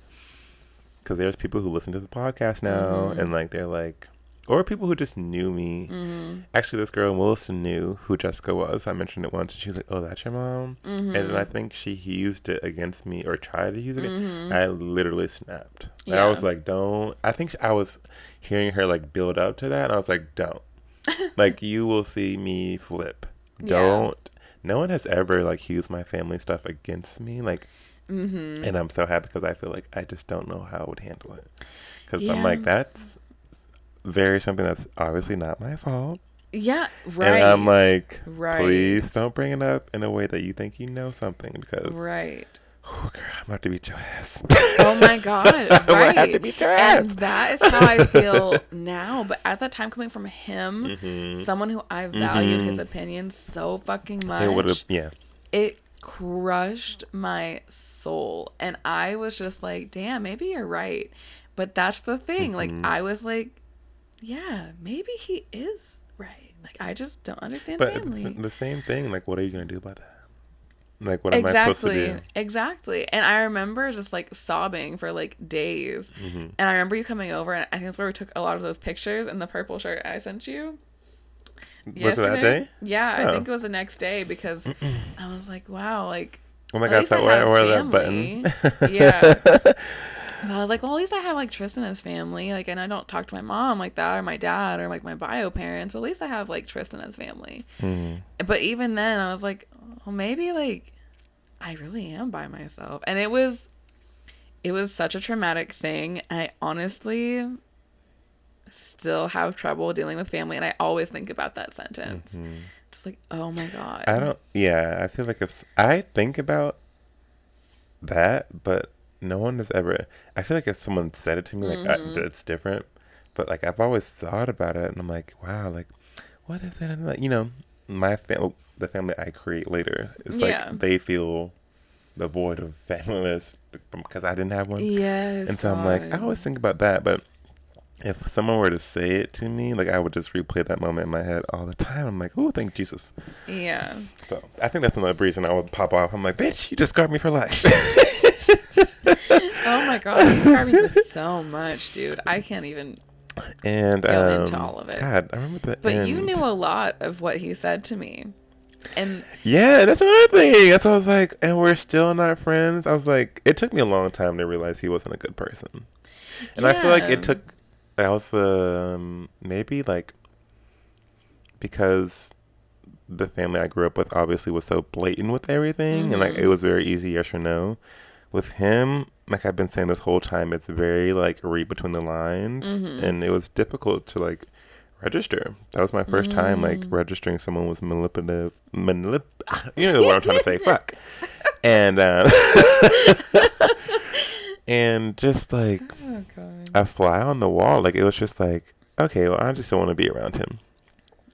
[SPEAKER 2] because there's people who listen to the podcast now,
[SPEAKER 1] Mhm.
[SPEAKER 2] and like they're like, or people who just knew me.
[SPEAKER 1] Mm-hmm.
[SPEAKER 2] Actually, this girl in Williston knew who Jessica was. I mentioned it once, and she was like, "Oh, that's your mom."
[SPEAKER 1] Mm-hmm.
[SPEAKER 2] And then I think she used it against me or tried to use it.
[SPEAKER 1] Mhm.
[SPEAKER 2] I literally snapped. And
[SPEAKER 1] Yeah.
[SPEAKER 2] I was like, "Don't." I think I was hearing her like build up to that, and I was like, "Don't." like you will see me flip. Don't. No one has ever like used my family stuff against me. Like,
[SPEAKER 1] Mm-hmm.
[SPEAKER 2] and I'm so happy because I feel like I just don't know how I would handle it. Because I'm like, that's very something that's obviously not my fault.
[SPEAKER 1] yeah, right.
[SPEAKER 2] And I'm like,
[SPEAKER 1] right.
[SPEAKER 2] please don't bring it up in a way that you think you know something because,
[SPEAKER 1] Right.
[SPEAKER 2] Oh, girl, I'm about to beat your ass.
[SPEAKER 1] Oh my god.
[SPEAKER 2] I'm gonna
[SPEAKER 1] right.
[SPEAKER 2] to beat your ass.
[SPEAKER 1] And that is how I feel now. But at that time, coming from him,
[SPEAKER 2] Mhm.
[SPEAKER 1] someone who I valued his
[SPEAKER 2] Mhm.
[SPEAKER 1] opinion so fucking much,
[SPEAKER 2] It would have, yeah.
[SPEAKER 1] it crushed my soul. And I was just like, damn, maybe you're right. But that's the thing.
[SPEAKER 2] Mhm.
[SPEAKER 1] Like, I was like, yeah, maybe he is right. Like, I just don't understand
[SPEAKER 2] But
[SPEAKER 1] family.
[SPEAKER 2] the same thing, like, what are you going to do about that? Like, what am I supposed to
[SPEAKER 1] exactly.
[SPEAKER 2] do?
[SPEAKER 1] Exactly. And I remember just like sobbing for like days.
[SPEAKER 2] hmm
[SPEAKER 1] And I remember you coming over, and I think that's where we took a lot of those pictures in the purple shirt I sent you.
[SPEAKER 2] Was it that day?
[SPEAKER 1] Yeah, I
[SPEAKER 2] Oh.
[SPEAKER 1] think it was the next day because I was like, wow, like,
[SPEAKER 2] Oh my god, so
[SPEAKER 1] I
[SPEAKER 2] where that button?
[SPEAKER 1] Yeah. but I was like, well, at least I have like Tristan and his family. Like, and I don't talk to my mom like that or my dad or like my bio parents. Well, at least I have like Tristan and his family.
[SPEAKER 2] Mhm.
[SPEAKER 1] But even then, I was like, well, maybe like I really am by myself. And it was, it was such a traumatic thing. I honestly still have trouble dealing with family. And I always think about that sentence.
[SPEAKER 2] Mhm.
[SPEAKER 1] Just like, oh my God.
[SPEAKER 2] I don't. Yeah, I feel like if I think about that, but no one has ever. I feel like if someone said it to me, like
[SPEAKER 1] Mhm.
[SPEAKER 2] I, it's different. But like I've always thought about it, and I'm like, wow, like what if like you know my family, oh, the family I create later, it's
[SPEAKER 1] Yeah.
[SPEAKER 2] like they feel the void of familyless because I didn't have one.
[SPEAKER 1] Yes.
[SPEAKER 2] And so I'm like, I always think about that, but if someone were to say it to me, like I would just replay that moment in my head all the time. I'm like, oh, thank Jesus.
[SPEAKER 1] Yeah.
[SPEAKER 2] So I think that's another reason I would pop off. I'm like, bitch, you just scarred me for life.
[SPEAKER 1] Oh my God. You scarred me for so much, dude. I can't even.
[SPEAKER 2] And
[SPEAKER 1] Go
[SPEAKER 2] um,
[SPEAKER 1] into all of it.
[SPEAKER 2] God, I remember that.
[SPEAKER 1] But you knew a lot of what he said to me. And
[SPEAKER 2] Yeah, that's another thing. That's why I was like, and we're still not friends. I was like, it took me a long time to realize he wasn't a good person, and I feel like it took. I was um maybe like because the family I grew up with obviously was so blatant with everything, and like it was very easy yes or no. With him, like I've been saying this whole time, it's very like read between the lines,
[SPEAKER 1] Mhm.
[SPEAKER 2] and it was difficult to like register. That was my first time like
[SPEAKER 1] Mm.
[SPEAKER 2] registering someone was manipulative. Manip- you know what I'm trying to say? Fuck. And uh, and just like
[SPEAKER 1] oh god.
[SPEAKER 2] a fly on the wall, like it was just like okay, well I just don't want to be around him.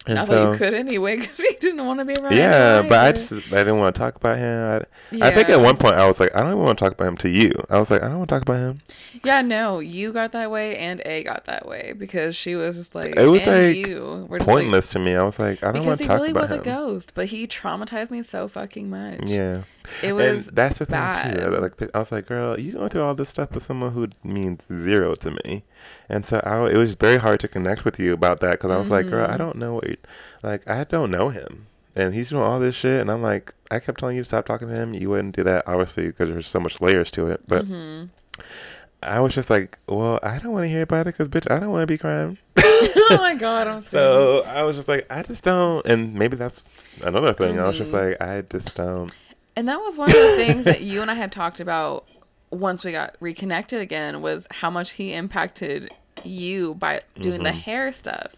[SPEAKER 2] And
[SPEAKER 1] Not
[SPEAKER 2] so
[SPEAKER 1] that you could anyway, because he didn't want to be around.
[SPEAKER 2] yeah, but I just I didn't want to talk about him. I, I think at one point I was like, I don't even want to talk about him to you. I was like, I don't want to talk about him.
[SPEAKER 1] Yeah, no, you got that way, and A got that way because she was like,
[SPEAKER 2] It was, like,
[SPEAKER 1] you were just like-
[SPEAKER 2] Pointless to me. I was like, I don't
[SPEAKER 1] because
[SPEAKER 2] want
[SPEAKER 1] he
[SPEAKER 2] to talk
[SPEAKER 1] really
[SPEAKER 2] about
[SPEAKER 1] was a ghost, but he traumatized me so fucking much.
[SPEAKER 2] Yeah,
[SPEAKER 1] it was.
[SPEAKER 2] and that's the thing
[SPEAKER 1] bad.
[SPEAKER 2] too. Like I was like, girl, you going through all this stuff with someone who means zero to me, and so I, it was very hard to connect with you about that because I was like, girl, I
[SPEAKER 1] Mhm.
[SPEAKER 2] don't know what, you, like I don't know him, and he's doing all this shit, and I'm like, I kept telling you to stop talking to him. You wouldn't do that, obviously, because there's so much layers to it. But
[SPEAKER 1] Mhm.
[SPEAKER 2] I was just like, well, I don't want to hear about it because bitch, I don't want to be crying.
[SPEAKER 1] oh my god, I'm so.
[SPEAKER 2] So I was just like, I just don't, and maybe that's another thing. I was just
[SPEAKER 1] Mhm.
[SPEAKER 2] like, I just don't.
[SPEAKER 1] And that was one of the things that you and I had talked about once we got reconnected again was how much he impacted you by doing the
[SPEAKER 2] Mhm.
[SPEAKER 1] hair stuff.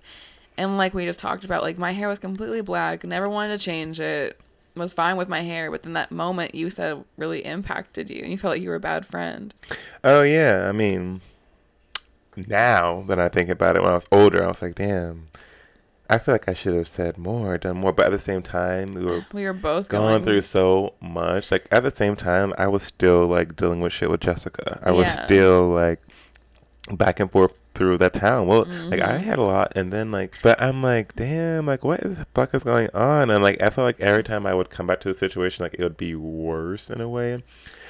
[SPEAKER 1] And like we just talked about, like my hair was completely black, never wanted to change it, was fine with my hair, but then that moment you said really impacted you and you felt like you were a bad friend.
[SPEAKER 2] Oh yeah, I mean, now that I think about it, when I was older, I was like, damn, I feel like I should have said more, done more. But at the same time, we were
[SPEAKER 1] We were both
[SPEAKER 2] going
[SPEAKER 1] going,
[SPEAKER 2] through so much. Like at the same time, I was still like dealing with shit with Jessica. I was still like back and forth through that town. Well, like I
[SPEAKER 1] Mhm.
[SPEAKER 2] had a lot, and then like, but I'm like, damn, like what the fuck is going on? And like I felt like every time I would come back to the situation, like it would be worse in a way.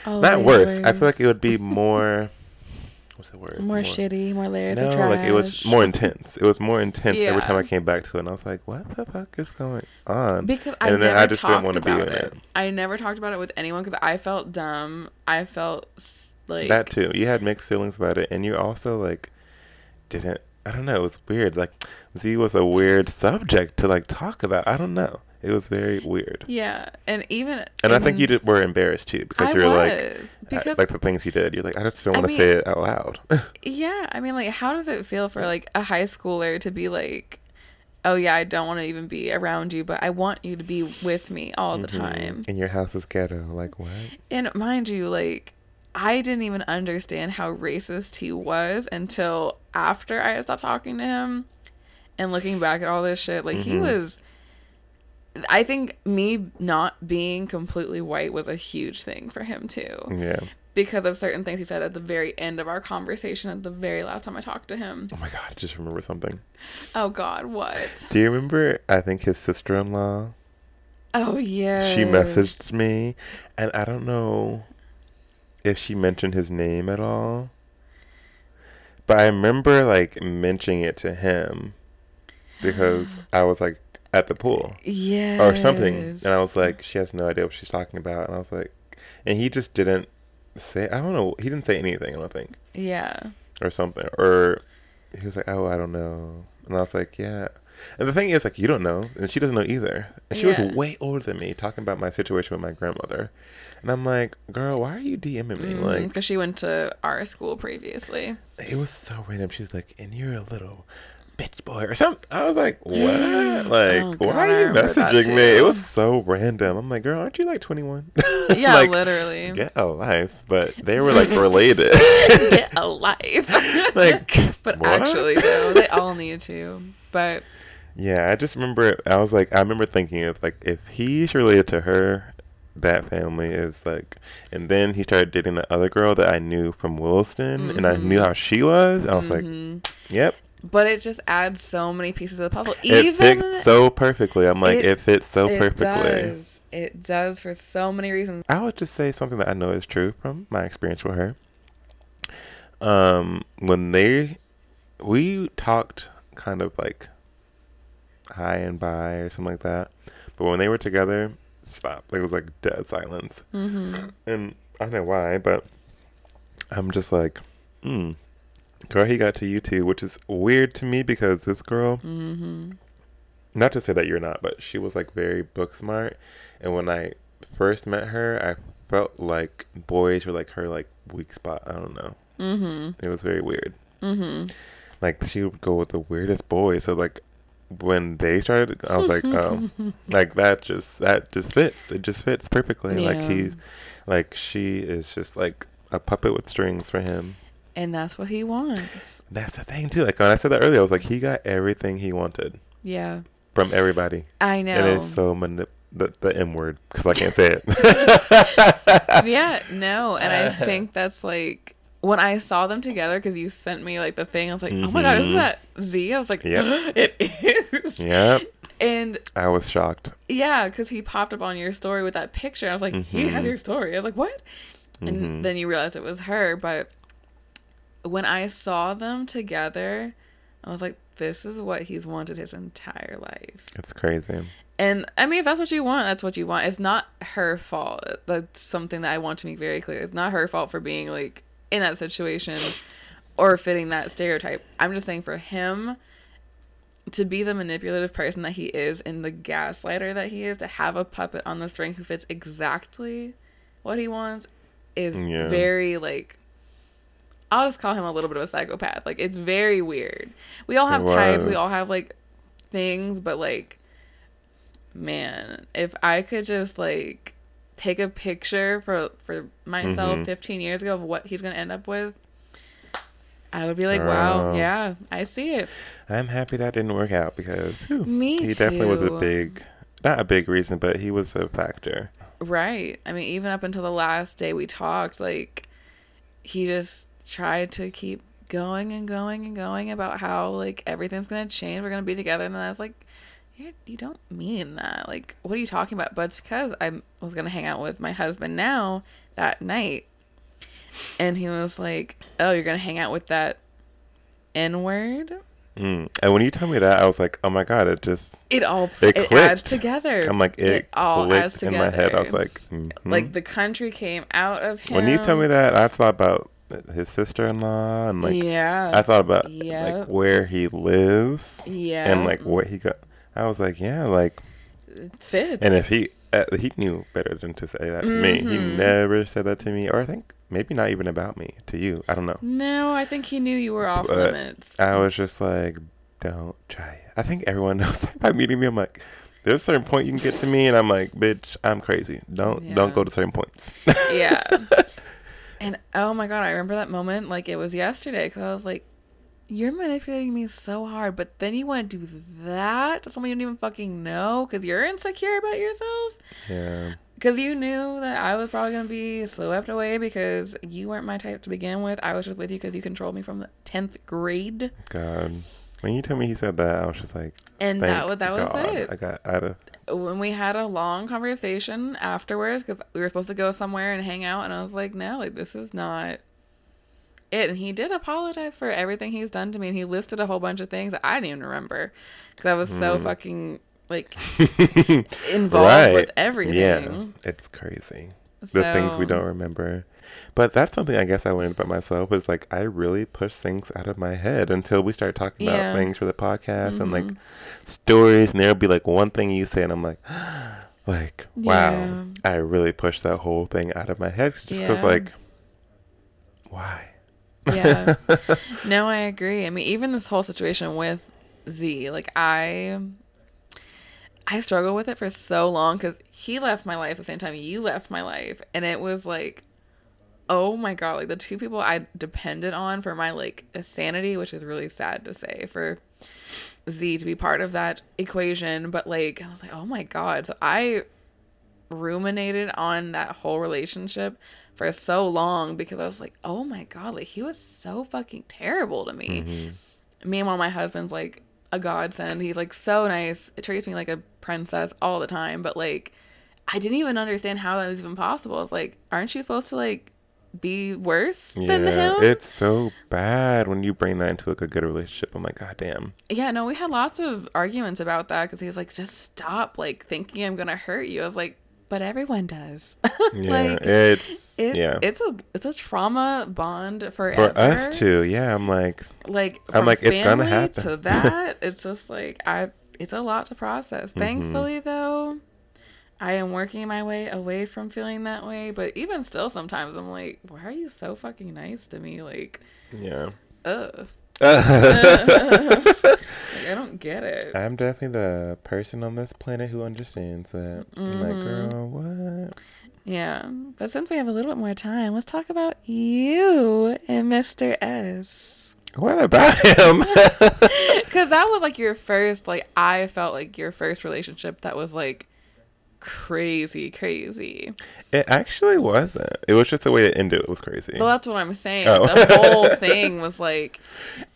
[SPEAKER 1] Oh,
[SPEAKER 2] Not worse. I feel like it would be more. what's the word?
[SPEAKER 1] More, shitty, more layers
[SPEAKER 2] No,
[SPEAKER 1] of trash.
[SPEAKER 2] like it was more intense. It was more intense every time I came back to it, and I was like, "What the fuck is going on?"
[SPEAKER 1] because I
[SPEAKER 2] and then
[SPEAKER 1] never
[SPEAKER 2] I just didn't
[SPEAKER 1] talked
[SPEAKER 2] be
[SPEAKER 1] about
[SPEAKER 2] in
[SPEAKER 1] it.
[SPEAKER 2] it.
[SPEAKER 1] I never talked about it with anyone because I felt dumb. I felt like
[SPEAKER 2] that too. You had mixed feelings about it, and you also like didn't. I don't know. It was weird. Like Z was a weird subject to like talk about. I don't know. It was very weird.
[SPEAKER 1] Yeah, and even
[SPEAKER 2] And I think
[SPEAKER 1] in-
[SPEAKER 2] you did, were embarrassed too because
[SPEAKER 1] I
[SPEAKER 2] you're like,
[SPEAKER 1] was,
[SPEAKER 2] uh,
[SPEAKER 1] because
[SPEAKER 2] like the things you did. You're like, I just don't want to say it out loud.
[SPEAKER 1] yeah, I mean, like, how does it feel for like a high schooler to be like, oh yeah, I don't want to even be around you, but I want you to be with me all the
[SPEAKER 2] Mhm.
[SPEAKER 1] time.
[SPEAKER 2] And your house is ghetto. Like what?
[SPEAKER 1] And mind you, like, I didn't even understand how racist he was until after I had stopped talking to him and looking back at all this shit. Like, he
[SPEAKER 2] Mhm.
[SPEAKER 1] was. I think me not being completely white was a huge thing for him too,
[SPEAKER 2] Yeah.
[SPEAKER 1] because of certain things he said at the very end of our conversation, at the very last time I talked to him.
[SPEAKER 2] Oh my god! I just remember something.
[SPEAKER 1] Oh God, what?
[SPEAKER 2] Do you remember? I think his sister-in-law.
[SPEAKER 1] Oh yeah.
[SPEAKER 2] She messaged me, and I don't know if she mentioned his name at all. But I remember like mentioning it to him because I was like at the pool
[SPEAKER 1] Yeah.
[SPEAKER 2] or something, and I was like, she has no idea what she's talking about, and I was like, and he just didn't say. I don't know. He didn't say anything. I don't think
[SPEAKER 1] Yeah.
[SPEAKER 2] or something, or he was like, "Oh, I don't know," and I was like, "Yeah." And the thing is, like, you don't know, and she doesn't know either. And she
[SPEAKER 1] Yeah.
[SPEAKER 2] was way older than me, talking about my situation with my grandmother, and I'm like, "Girl, why are you DMing me?" Mm, like,
[SPEAKER 1] because she went to our school previously.
[SPEAKER 2] it was so random. She's like, "And you're a little." Bitch boy or something. I was like, what? Oh, like,
[SPEAKER 1] Oh,
[SPEAKER 2] why are you messaging me? It was so random. I'm like, girl, aren't you like 21?
[SPEAKER 1] Yeah,
[SPEAKER 2] like,
[SPEAKER 1] literally.
[SPEAKER 2] Get a life. But they were like related.
[SPEAKER 1] Get a life.
[SPEAKER 2] like,
[SPEAKER 1] but
[SPEAKER 2] what?
[SPEAKER 1] actually, though, they all need to. But
[SPEAKER 2] Yeah, I just remember. I was like, I remember thinking of like, if he's related to her, that family is like. And then he started dating the other girl that I knew from Williston, and I knew
[SPEAKER 1] Mhm.
[SPEAKER 2] how she was. I was like,
[SPEAKER 1] mhm.
[SPEAKER 2] yep,
[SPEAKER 1] but it just adds so many pieces of the puzzle.
[SPEAKER 2] it
[SPEAKER 1] Even
[SPEAKER 2] fits so perfectly. I'm like,
[SPEAKER 1] it-
[SPEAKER 2] it, fits so
[SPEAKER 1] it
[SPEAKER 2] perfectly.
[SPEAKER 1] does. It does for so many reasons.
[SPEAKER 2] I would just say something that I know is true from my experience with her. Um, when they, we talked kind of like high and by or something like that, but when they were together, stop. Like, it was like dead silence,
[SPEAKER 1] hmm
[SPEAKER 2] and I don't know why, but I'm just like, hmm. Girl, he got to you too, which is weird to me because this girl,
[SPEAKER 1] hmm
[SPEAKER 2] not to say that you're not, but she was like very book smart. And when I first met her, I felt like boys were like her like weak spot. I don't know.
[SPEAKER 1] hmm
[SPEAKER 2] It was very weird.
[SPEAKER 1] hmm
[SPEAKER 2] Like she would go with the weirdest boys. So like when they started, I was like, oh, like that just that just fits. It just fits perfectly. Like
[SPEAKER 1] Yeah.
[SPEAKER 2] he's like she is just like a puppet with strings for him.
[SPEAKER 1] And that's what he wants.
[SPEAKER 2] That's the thing too. Like when I said that earlier, I was like, he got everything he wanted
[SPEAKER 1] Yeah.
[SPEAKER 2] from everybody.
[SPEAKER 1] I know.
[SPEAKER 2] And It is so manip- the the M word because I can't say it.
[SPEAKER 1] yeah, no, and I think that's like when I saw them together because you sent me like the thing. I was like, oh my god, isn't
[SPEAKER 2] Mhm.
[SPEAKER 1] that Z? I was like,
[SPEAKER 2] Yep.
[SPEAKER 1] it is.
[SPEAKER 2] Yep.
[SPEAKER 1] And
[SPEAKER 2] I was shocked.
[SPEAKER 1] yeah, because he popped up on your story with that picture. I was like, he has
[SPEAKER 2] Mhm.
[SPEAKER 1] your story. I was like, what? And
[SPEAKER 2] Mhm.
[SPEAKER 1] then you realized it was her. But when I saw them together, I was like, this is what he's wanted his entire life.
[SPEAKER 2] It's crazy.
[SPEAKER 1] And I mean, if that's what you want, that's what you want. It's not her fault. That's something that I want to make very clear. It's not her fault for being like in that situation or fitting that stereotype. I'm just saying for him to be the manipulative person that he is and the gaslighter that he is, to have a puppet on the string who fits exactly what he wants is
[SPEAKER 2] Yeah.
[SPEAKER 1] very like I'll just call him a little bit of a psychopath. Like it's very weird. We all have types, we all have like things, but like man, if I could just like take a picture for for myself
[SPEAKER 2] Mhm.
[SPEAKER 1] 15 years ago of what he's going to end up with, I would be like, "Wow, yeah, I see it."
[SPEAKER 2] I'm happy that didn't work out because whew,
[SPEAKER 1] Me
[SPEAKER 2] he definitely was a big, not a big reason, but he was a factor.
[SPEAKER 1] Right. I mean, even up until the last day we talked, like he just tried to keep going and going and going about how like everything's gonna change. We're gonna be together, and then I was like, you you don't mean that. Like, what are you talking about? But it's because I was gonna hang out with my husband now that night, and he was like, "Oh, you're gonna hang out with that N word?"
[SPEAKER 2] Mm. And when you told me that, I was like, oh my god, it just
[SPEAKER 1] It all
[SPEAKER 2] It
[SPEAKER 1] it, adds
[SPEAKER 2] clicked.
[SPEAKER 1] together.
[SPEAKER 2] I'm like it,
[SPEAKER 1] all adds
[SPEAKER 2] clicked in my head. I was like, mhm.
[SPEAKER 1] like the country came out of him.
[SPEAKER 2] when you told me that, I thought about his sister-in-law and like
[SPEAKER 1] yeah,
[SPEAKER 2] I thought about
[SPEAKER 1] Yep.
[SPEAKER 2] like where he lives
[SPEAKER 1] yeah,
[SPEAKER 2] and like what he got. I was like, yeah, like,
[SPEAKER 1] it fits.
[SPEAKER 2] and if he uh, he knew better than to say that to me. He
[SPEAKER 1] Mhm.
[SPEAKER 2] never said that to me, or I think maybe not even about me to you. I don't know.
[SPEAKER 1] no, I think he knew you were off
[SPEAKER 2] But
[SPEAKER 1] limits.
[SPEAKER 2] I was just like, don't try it. I think everyone knows that by meeting me. I'm like, there's a certain point you can get to me, and I'm like, bitch, I'm crazy. Don't
[SPEAKER 1] Yeah.
[SPEAKER 2] don't go to certain points.
[SPEAKER 1] yeah. And oh my god, I remember that moment like it was yesterday because I was like, "You're manipulating me so hard," but then you want to do that to someone you don't even fucking know because you're insecure about yourself.
[SPEAKER 2] yeah.
[SPEAKER 1] Because you knew that I was probably gonna be swept away because you weren't my type to begin with. I was just with you because you controlled me from the tenth grade,
[SPEAKER 2] God. When you told me he said that, I was just like,
[SPEAKER 1] and that was that was
[SPEAKER 2] God.
[SPEAKER 1] it.
[SPEAKER 2] I got out of.
[SPEAKER 1] when we had a long conversation afterwards because we were supposed to go somewhere and hang out and i was like no like this is not it and he did apologize for everything he's done to me and he listed a whole bunch of things that i didn't even remember because i was so
[SPEAKER 2] Mm.
[SPEAKER 1] fucking like involved with everything
[SPEAKER 2] Yeah, it's crazy. The things we don't remember. But that's something I guess I learned about myself is like I really push things out of my head until we start talking
[SPEAKER 1] Yeah.
[SPEAKER 2] about things for the podcast and like
[SPEAKER 1] Mhm.
[SPEAKER 2] stories and there'll be like one thing you say and I'm like like wow
[SPEAKER 1] Yeah.
[SPEAKER 2] I really pushed that whole thing out of my head just because
[SPEAKER 1] Yeah.
[SPEAKER 2] like why
[SPEAKER 1] Yeah. no i agree. I mean even this whole situation with z like i i struggled with it for so long because he left my life at the same time you left my life. And it was like oh my god like the two people i depended on for my like sanity which is really sad to say for z to be part of that equation. But like i was like oh my god. So i ruminated on that whole relationship for so long because I was like, oh my god, like he was so fucking terrible to me.
[SPEAKER 2] Mhm.
[SPEAKER 1] Meanwhile, my husband's like a godsend. He's like so nice. It treats me like a princess all the time. But like, I didn't even understand how that was even possible. It's like, aren't you supposed to like be worse than
[SPEAKER 2] yeah
[SPEAKER 1] him?
[SPEAKER 2] it's so bad when you bring that into like a good relationship I'm like god damn
[SPEAKER 1] yeah, no, we had lots of arguments about that because he was like, just stop like thinking I'm gonna hurt you. I was like, but everyone does.
[SPEAKER 2] yeah
[SPEAKER 1] like,
[SPEAKER 2] it's
[SPEAKER 1] it,
[SPEAKER 2] yeah
[SPEAKER 1] it's a it's a trauma bond forever.
[SPEAKER 2] for us too yeah I'm like
[SPEAKER 1] like
[SPEAKER 2] I'm like, it's gonna
[SPEAKER 1] family
[SPEAKER 2] happen.
[SPEAKER 1] to that it's just like i it's a lot to process
[SPEAKER 2] Mm-hmm.
[SPEAKER 1] thankfully though i am working my way away from feeling that way but even still sometimes i'm like why are you so fucking nice to me like
[SPEAKER 2] yeah
[SPEAKER 1] ugh like, i don't get it
[SPEAKER 2] I'm definitely the person on this planet who understands that. I'm like,
[SPEAKER 1] mm-hmm.
[SPEAKER 2] girl, what?
[SPEAKER 1] yeah but since we have a little bit more time let's talk about you and mr s
[SPEAKER 2] What about him?
[SPEAKER 1] Because that was like your first, like, I felt like your first relationship that was like crazy, crazy.
[SPEAKER 2] it actually wasn't. It was just the way it ended. It was crazy.
[SPEAKER 1] Well, that's what I'm saying.
[SPEAKER 2] Oh.
[SPEAKER 1] The whole thing was like,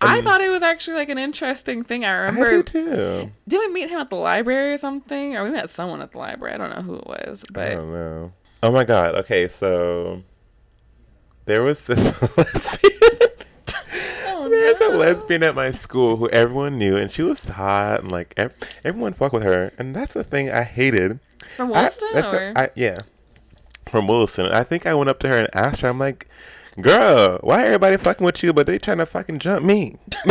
[SPEAKER 1] I
[SPEAKER 2] Um,
[SPEAKER 1] thought it was actually like an interesting thing. I
[SPEAKER 2] I
[SPEAKER 1] remember,
[SPEAKER 2] do too.
[SPEAKER 1] did we meet him at the library or something? Or we met someone at the library. I don't know who it was,
[SPEAKER 2] I
[SPEAKER 1] but
[SPEAKER 2] don't know. Oh my god. Okay, so there was this lesbian.
[SPEAKER 1] Oh,
[SPEAKER 2] There's a lesbian at my school who everyone knew, and she was hot, and like ev- everyone fucked with her, and that's the thing I hated.
[SPEAKER 1] from
[SPEAKER 2] I-
[SPEAKER 1] Williston,
[SPEAKER 2] that's a-
[SPEAKER 1] or
[SPEAKER 2] I- yeah, from Williston. I think I went up to her and asked her. I'm like, "Girl, why everybody fucking with you, but they trying to fucking jump me?"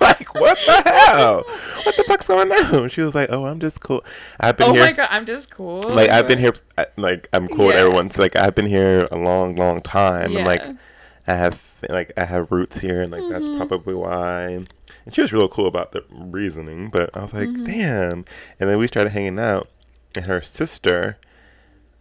[SPEAKER 2] like, what the hell? What the fuck's going on? She was like, "Oh, I'm just cool. I've been
[SPEAKER 1] oh
[SPEAKER 2] here."
[SPEAKER 1] my god, I'm just cool.
[SPEAKER 2] Like I've been here, like I'm cool with
[SPEAKER 1] Yeah.
[SPEAKER 2] everyone. Like I've been here a long, long time, and like I have like I have roots here, and like
[SPEAKER 1] Mhm.
[SPEAKER 2] that's probably why. And she was real cool about the reasoning, but I was like,
[SPEAKER 1] Mhm.
[SPEAKER 2] damn. And then we started hanging out, and her sister,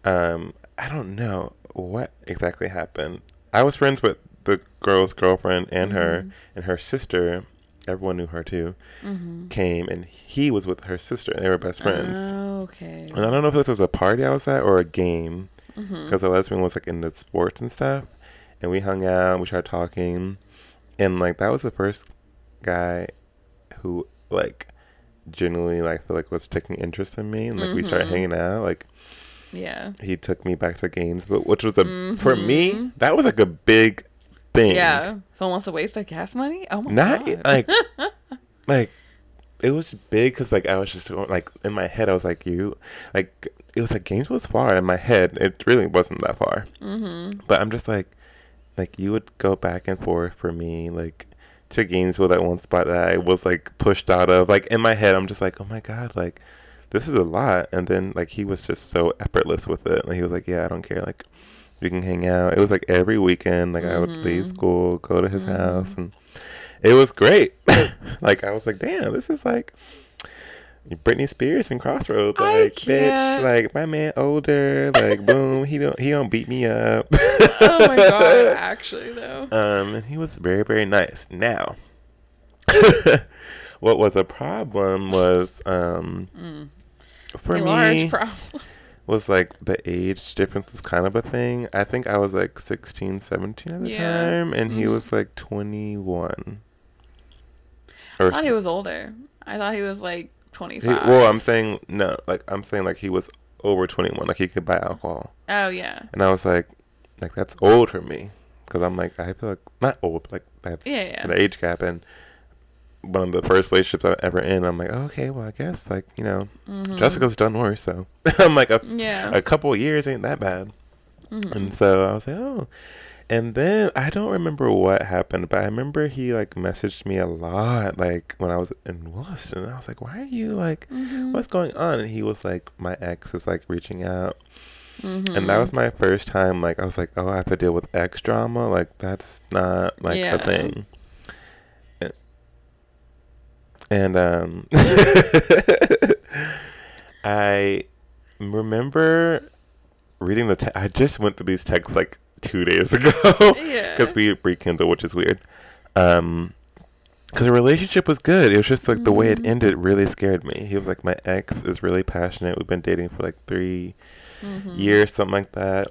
[SPEAKER 2] um, I don't know what exactly happened. I was friends with the girl's girlfriend and her,
[SPEAKER 1] Mhm.
[SPEAKER 2] and her sister. Everyone knew her too.
[SPEAKER 1] Mm-hmm.
[SPEAKER 2] Came and he was with her sister. And They were best friends.
[SPEAKER 1] Okay.
[SPEAKER 2] And I don't know if this was a party I was at or a game because the lesbian was like into sports and stuff. And we hung out, we started talking, and like that was the first guy who like genuinely like feel like was taking interest in me, and like we started
[SPEAKER 1] Mhm.
[SPEAKER 2] hanging out. Like
[SPEAKER 1] Yeah.
[SPEAKER 2] he took me back to Gainesville, which was a for
[SPEAKER 1] Mhm.
[SPEAKER 2] me that was like a big thing.
[SPEAKER 1] Yeah. Someone wants to waste their gas money? Oh my
[SPEAKER 2] Not
[SPEAKER 1] god.
[SPEAKER 2] like like it was big because like I was just like in my head I was like you like it was like Gainesville's far in my head it really wasn't that far
[SPEAKER 1] mm-hmm.
[SPEAKER 2] but I'm just like like you would go back and forth for me like to Gainesville that one spot that I was like pushed out of. Like in my head I'm just like oh my god like this is a lot. And then like he was just so effortless with it. Like he was like yeah I don't care. Like we can hang out. It was like every weekend like I would leave
[SPEAKER 1] Mhm.
[SPEAKER 2] school go to his
[SPEAKER 1] Mhm.
[SPEAKER 2] house and it was great. Like I was like damn this is like Britney Spears and Crossroads like bitch like my man older like boom he don't he don't beat me up
[SPEAKER 1] oh my god, actually though.
[SPEAKER 2] um, and he was very, very nice. Now, what was a problem was, um,
[SPEAKER 1] Mm.
[SPEAKER 2] for
[SPEAKER 1] a
[SPEAKER 2] me, was like the age difference was kind of a thing. I think I was like 16, 17 at the
[SPEAKER 1] Yeah.
[SPEAKER 2] time, and he
[SPEAKER 1] Mhm.
[SPEAKER 2] was like 21.
[SPEAKER 1] I thought he was older. I thought he was like twenty
[SPEAKER 2] he- well, I'm saying, no, like, I'm saying like he was over 21, like he could buy alcohol.
[SPEAKER 1] Oh yeah.
[SPEAKER 2] And I was like, like, that's old for me. Because I'm like, I feel like, not old, but like, that's
[SPEAKER 1] Yeah, yeah.
[SPEAKER 2] an age gap and one of the first relationships I ever in, I'm like, oh, okay, well, I guess like you know,
[SPEAKER 1] Mhm.
[SPEAKER 2] Jessica's done worse, so I'm like a
[SPEAKER 1] Yeah.
[SPEAKER 2] a couple years ain't that bad,
[SPEAKER 1] Mhm.
[SPEAKER 2] and so I was like, oh, and then I don't remember what happened, but I remember he like messaged me a lot, like when I was in Williston, I was like, why are you like,
[SPEAKER 1] Mhm.
[SPEAKER 2] what's going on? And he was like, my ex is like reaching out, and that was my first time, like I was like, oh, I have to deal with ex drama, like that's not like
[SPEAKER 1] Yeah.
[SPEAKER 2] a thing. And um I remember reading the te- I just went through these texts like 2 days ago
[SPEAKER 1] Yeah.
[SPEAKER 2] cuz we rekindled, which is weird. Um cuz the relationship was good. It was just like the way it
[SPEAKER 1] Mhm.
[SPEAKER 2] ended really scared me. He was like my ex is really passionate. We've been dating for like 3
[SPEAKER 1] Mhm.
[SPEAKER 2] years, something like that.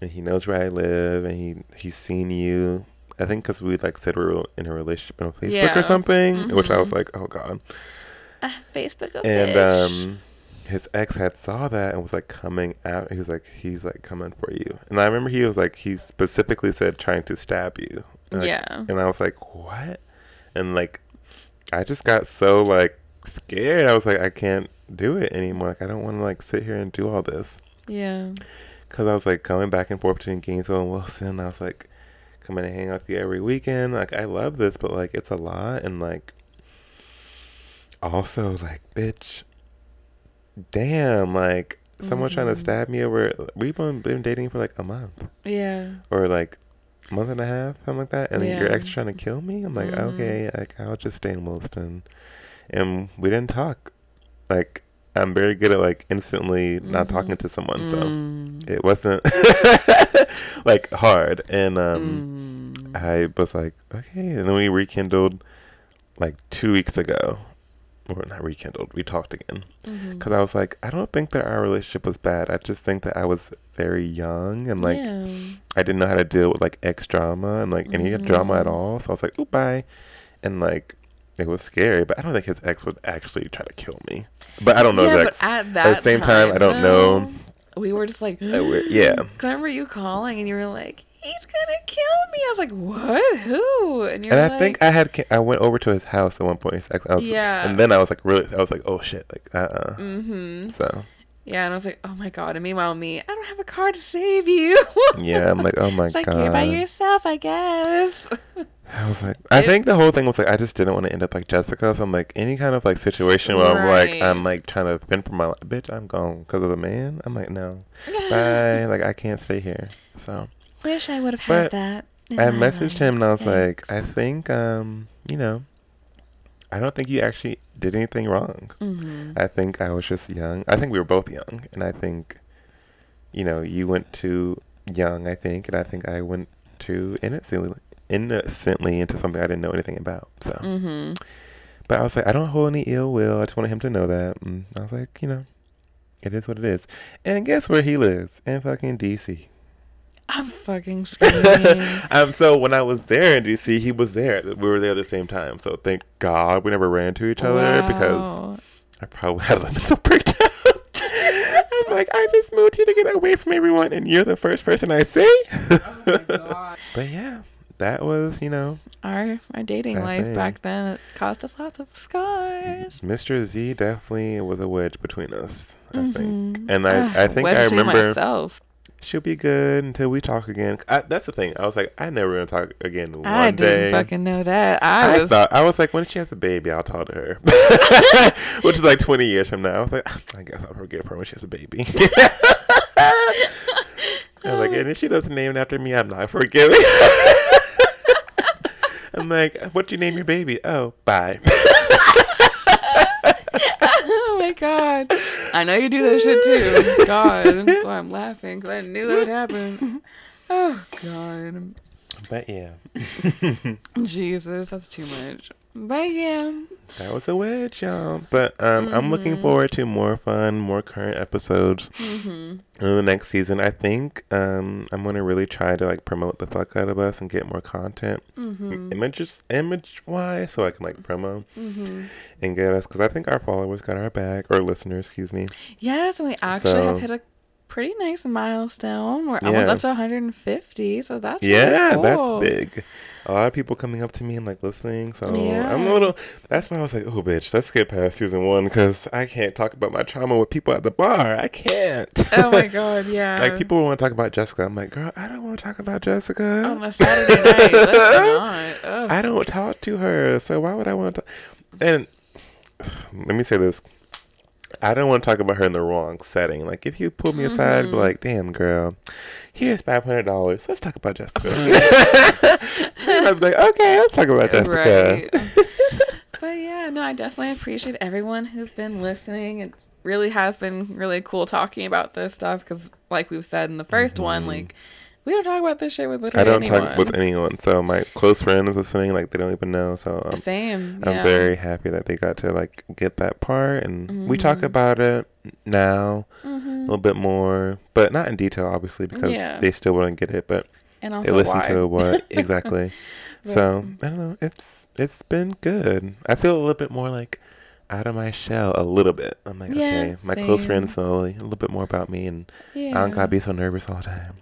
[SPEAKER 2] And he knows where I live, and he he's seen you. I think because we like said we were in a relationship on Facebook
[SPEAKER 1] Yeah.
[SPEAKER 2] or something, which I was
[SPEAKER 1] Mhm.
[SPEAKER 2] like, oh god.
[SPEAKER 1] Ah, Facebook
[SPEAKER 2] And um, his ex had saw that and was like coming out. He was like, he's like coming for you. And I remember he was like, he specifically said trying to stab you. And, like,
[SPEAKER 1] yeah.
[SPEAKER 2] and I was like, what? And like, I just got so like scared. I was like, I can't do it anymore. Like, I don't want to like sit here and do all this.
[SPEAKER 1] Yeah.
[SPEAKER 2] Cause I was like coming back and forth between Gainesville and Williston. I was like coming to hang out with you every weekend. Like I love this, but like it's a lot and like also like bitch, damn, like someone trying to
[SPEAKER 1] Mhm.
[SPEAKER 2] stab me over. We've been been dating for like a month
[SPEAKER 1] Yeah.
[SPEAKER 2] or like a month and a half, something like that. And then your ex trying to kill me. I'm like
[SPEAKER 1] Mhm.
[SPEAKER 2] okay, like I'll just stay in Williston, and we didn't talk. Like I'm very good at like instantly not
[SPEAKER 1] Mhm.
[SPEAKER 2] talking to someone, so
[SPEAKER 1] Mm.
[SPEAKER 2] it wasn't like hard and um
[SPEAKER 1] Mm.
[SPEAKER 2] i was like okay and then we rekindled like two weeks ago or not rekindled we talked again. Because i was like i don't think that our relationship was bad i just think that i was very young and like
[SPEAKER 1] yeah.
[SPEAKER 2] i didn't know how to deal with like ex drama and like any drama at all so i was like oh bye. And like it was scary but i don't think his ex would actually try to kill me. But i don't know
[SPEAKER 1] yeah,
[SPEAKER 2] his ex
[SPEAKER 1] at that
[SPEAKER 2] same time, I don't know.
[SPEAKER 1] We were just like,
[SPEAKER 2] Uh, we're-
[SPEAKER 1] I remember you calling? And you were like, "He's gonna kill me." I was like, "What? Who?" And you're
[SPEAKER 2] and
[SPEAKER 1] like,
[SPEAKER 2] I think I had I went over to his house at one point. I was,
[SPEAKER 1] Yeah.
[SPEAKER 2] And then I was like really I was like oh shit like uh uh
[SPEAKER 1] Mm-hmm.
[SPEAKER 2] So
[SPEAKER 1] Yeah, and I was like, "Oh my god!" And meanwhile, me, I don't have a car to save you.
[SPEAKER 2] yeah I'm like oh my
[SPEAKER 1] it's like
[SPEAKER 2] god.
[SPEAKER 1] you're by yourself, I guess.
[SPEAKER 2] I was like I
[SPEAKER 1] It-
[SPEAKER 2] think the whole thing was like I just didn't want to end up like Jessica. So I'm like any kind of like situation where I'm like I'm like trying to fend for my life. Bitch, I'm gone because of a man. I'm like no, bye. like I can't stay here. So
[SPEAKER 1] Wish I would have had that.
[SPEAKER 2] I messaged him and I was
[SPEAKER 1] life.
[SPEAKER 2] like I think um you know I don't think you actually did anything wrong.
[SPEAKER 1] Mhm.
[SPEAKER 2] I think I was just young. I think we were both young, and I think, you know, you went too young. I think, and I think I went too innocently, innocently into something I didn't know anything about. So,
[SPEAKER 1] Mhm.
[SPEAKER 2] but I was like, I don't hold any ill will. I just wanted him to know that. And I was like, you know, it is what it is. And guess where he lives? In fucking DC.
[SPEAKER 1] I'm fucking screaming.
[SPEAKER 2] um. So when I was there in DC, he was there. We were there at the same time. So thank God we never ran into each other because I probably had a mental breakdown. I'm like, I just moved here to get away from everyone, and you're the first person I see.
[SPEAKER 1] oh my god.
[SPEAKER 2] But yeah, that was, you know,
[SPEAKER 1] Our our dating life
[SPEAKER 2] thing.
[SPEAKER 1] back then it caused us lots of scars.
[SPEAKER 2] Mr. Z definitely was a wedge between us, I think.
[SPEAKER 1] Mhm.
[SPEAKER 2] And I,
[SPEAKER 1] Ugh,
[SPEAKER 2] I think I remember
[SPEAKER 1] myself.
[SPEAKER 2] She'll be good until we talk again. I, that's the thing. I was like, I never gonna talk again one
[SPEAKER 1] I didn't fucking know that. I,
[SPEAKER 2] I,
[SPEAKER 1] was
[SPEAKER 2] thought I was like, when she has a baby, I'll talk to her, which is like 20 years from now. I was like, I guess I'll forgive her when she has a baby. I was like, and if she doesn't name it after me, I'm not forgiving. I'm like, what do you name your baby? Oh, bye.
[SPEAKER 1] Oh my god. I know you do that shit too. Oh, god, that's why I'm laughing because I knew that would happen. Oh god.
[SPEAKER 2] but yeah,
[SPEAKER 1] Jesus, that's too much. But yeah.
[SPEAKER 2] that was a wedge, y'all. But um, I'm looking
[SPEAKER 1] Mhm.
[SPEAKER 2] forward to more fun, more current episodes.
[SPEAKER 1] hmm
[SPEAKER 2] in the next season, I think um, I'm gonna really try to like promote the fuck out of us and get more content,
[SPEAKER 1] hmm
[SPEAKER 2] images, image wise, so I can like promo
[SPEAKER 1] hmm
[SPEAKER 2] and get us because I think our followers got our back, or listeners, excuse me.
[SPEAKER 1] Yes, and we actually
[SPEAKER 2] So-
[SPEAKER 1] have hit a pretty nice milestone. We're almost up to 150, so that's really
[SPEAKER 2] yeah,
[SPEAKER 1] cool.
[SPEAKER 2] that's big. A lot of people coming up to me and like listening, so I'm a little. That's why I was like, oh, bitch, let's get past season one because I can't talk about my trauma with people at the bar. I can't.
[SPEAKER 1] Oh my god, yeah.
[SPEAKER 2] like people want to talk about Jessica. I'm like, girl, I don't want to talk about Jessica.
[SPEAKER 1] on a Saturday night. Let's not. Ugh.
[SPEAKER 2] I don't talk to her, so why would I want to? And let me say this: I don't want to talk about her in the wrong setting. Like if you pull me aside, be
[SPEAKER 1] Mhm.
[SPEAKER 2] like, "Damn, girl, here's five hundred dollars. Let's talk about Jessica." and I was like, "Okay, let's talk about Jessica."
[SPEAKER 1] Right. but yeah, no, I definitely appreciate everyone who's been listening. It really has been really cool talking about this stuff because, like we've said in the 1st one,
[SPEAKER 2] Mhm.
[SPEAKER 1] like we don't talk about this shit with
[SPEAKER 2] I don't
[SPEAKER 1] anyone.
[SPEAKER 2] talk with anyone, so my close friends listening, like they don't even know. So I'm,
[SPEAKER 1] Same.
[SPEAKER 2] I'm
[SPEAKER 1] yeah.
[SPEAKER 2] very happy that they got to like get that part, and we talk
[SPEAKER 1] Mhm.
[SPEAKER 2] about it now. a
[SPEAKER 1] Mhm.
[SPEAKER 2] little bit more, but not in detail, obviously, because
[SPEAKER 1] Yeah.
[SPEAKER 2] they still wouldn't get it. But
[SPEAKER 1] And
[SPEAKER 2] they
[SPEAKER 1] also
[SPEAKER 2] listen
[SPEAKER 1] why.
[SPEAKER 2] to what exactly. so I don't know. It's it's been good. I feel a little bit more like out of my shell a little bit. I'm like,
[SPEAKER 1] Yeah,
[SPEAKER 2] okay, my close
[SPEAKER 1] same.
[SPEAKER 2] friends know a little bit more about me, and. I don't gotta be so nervous all the time.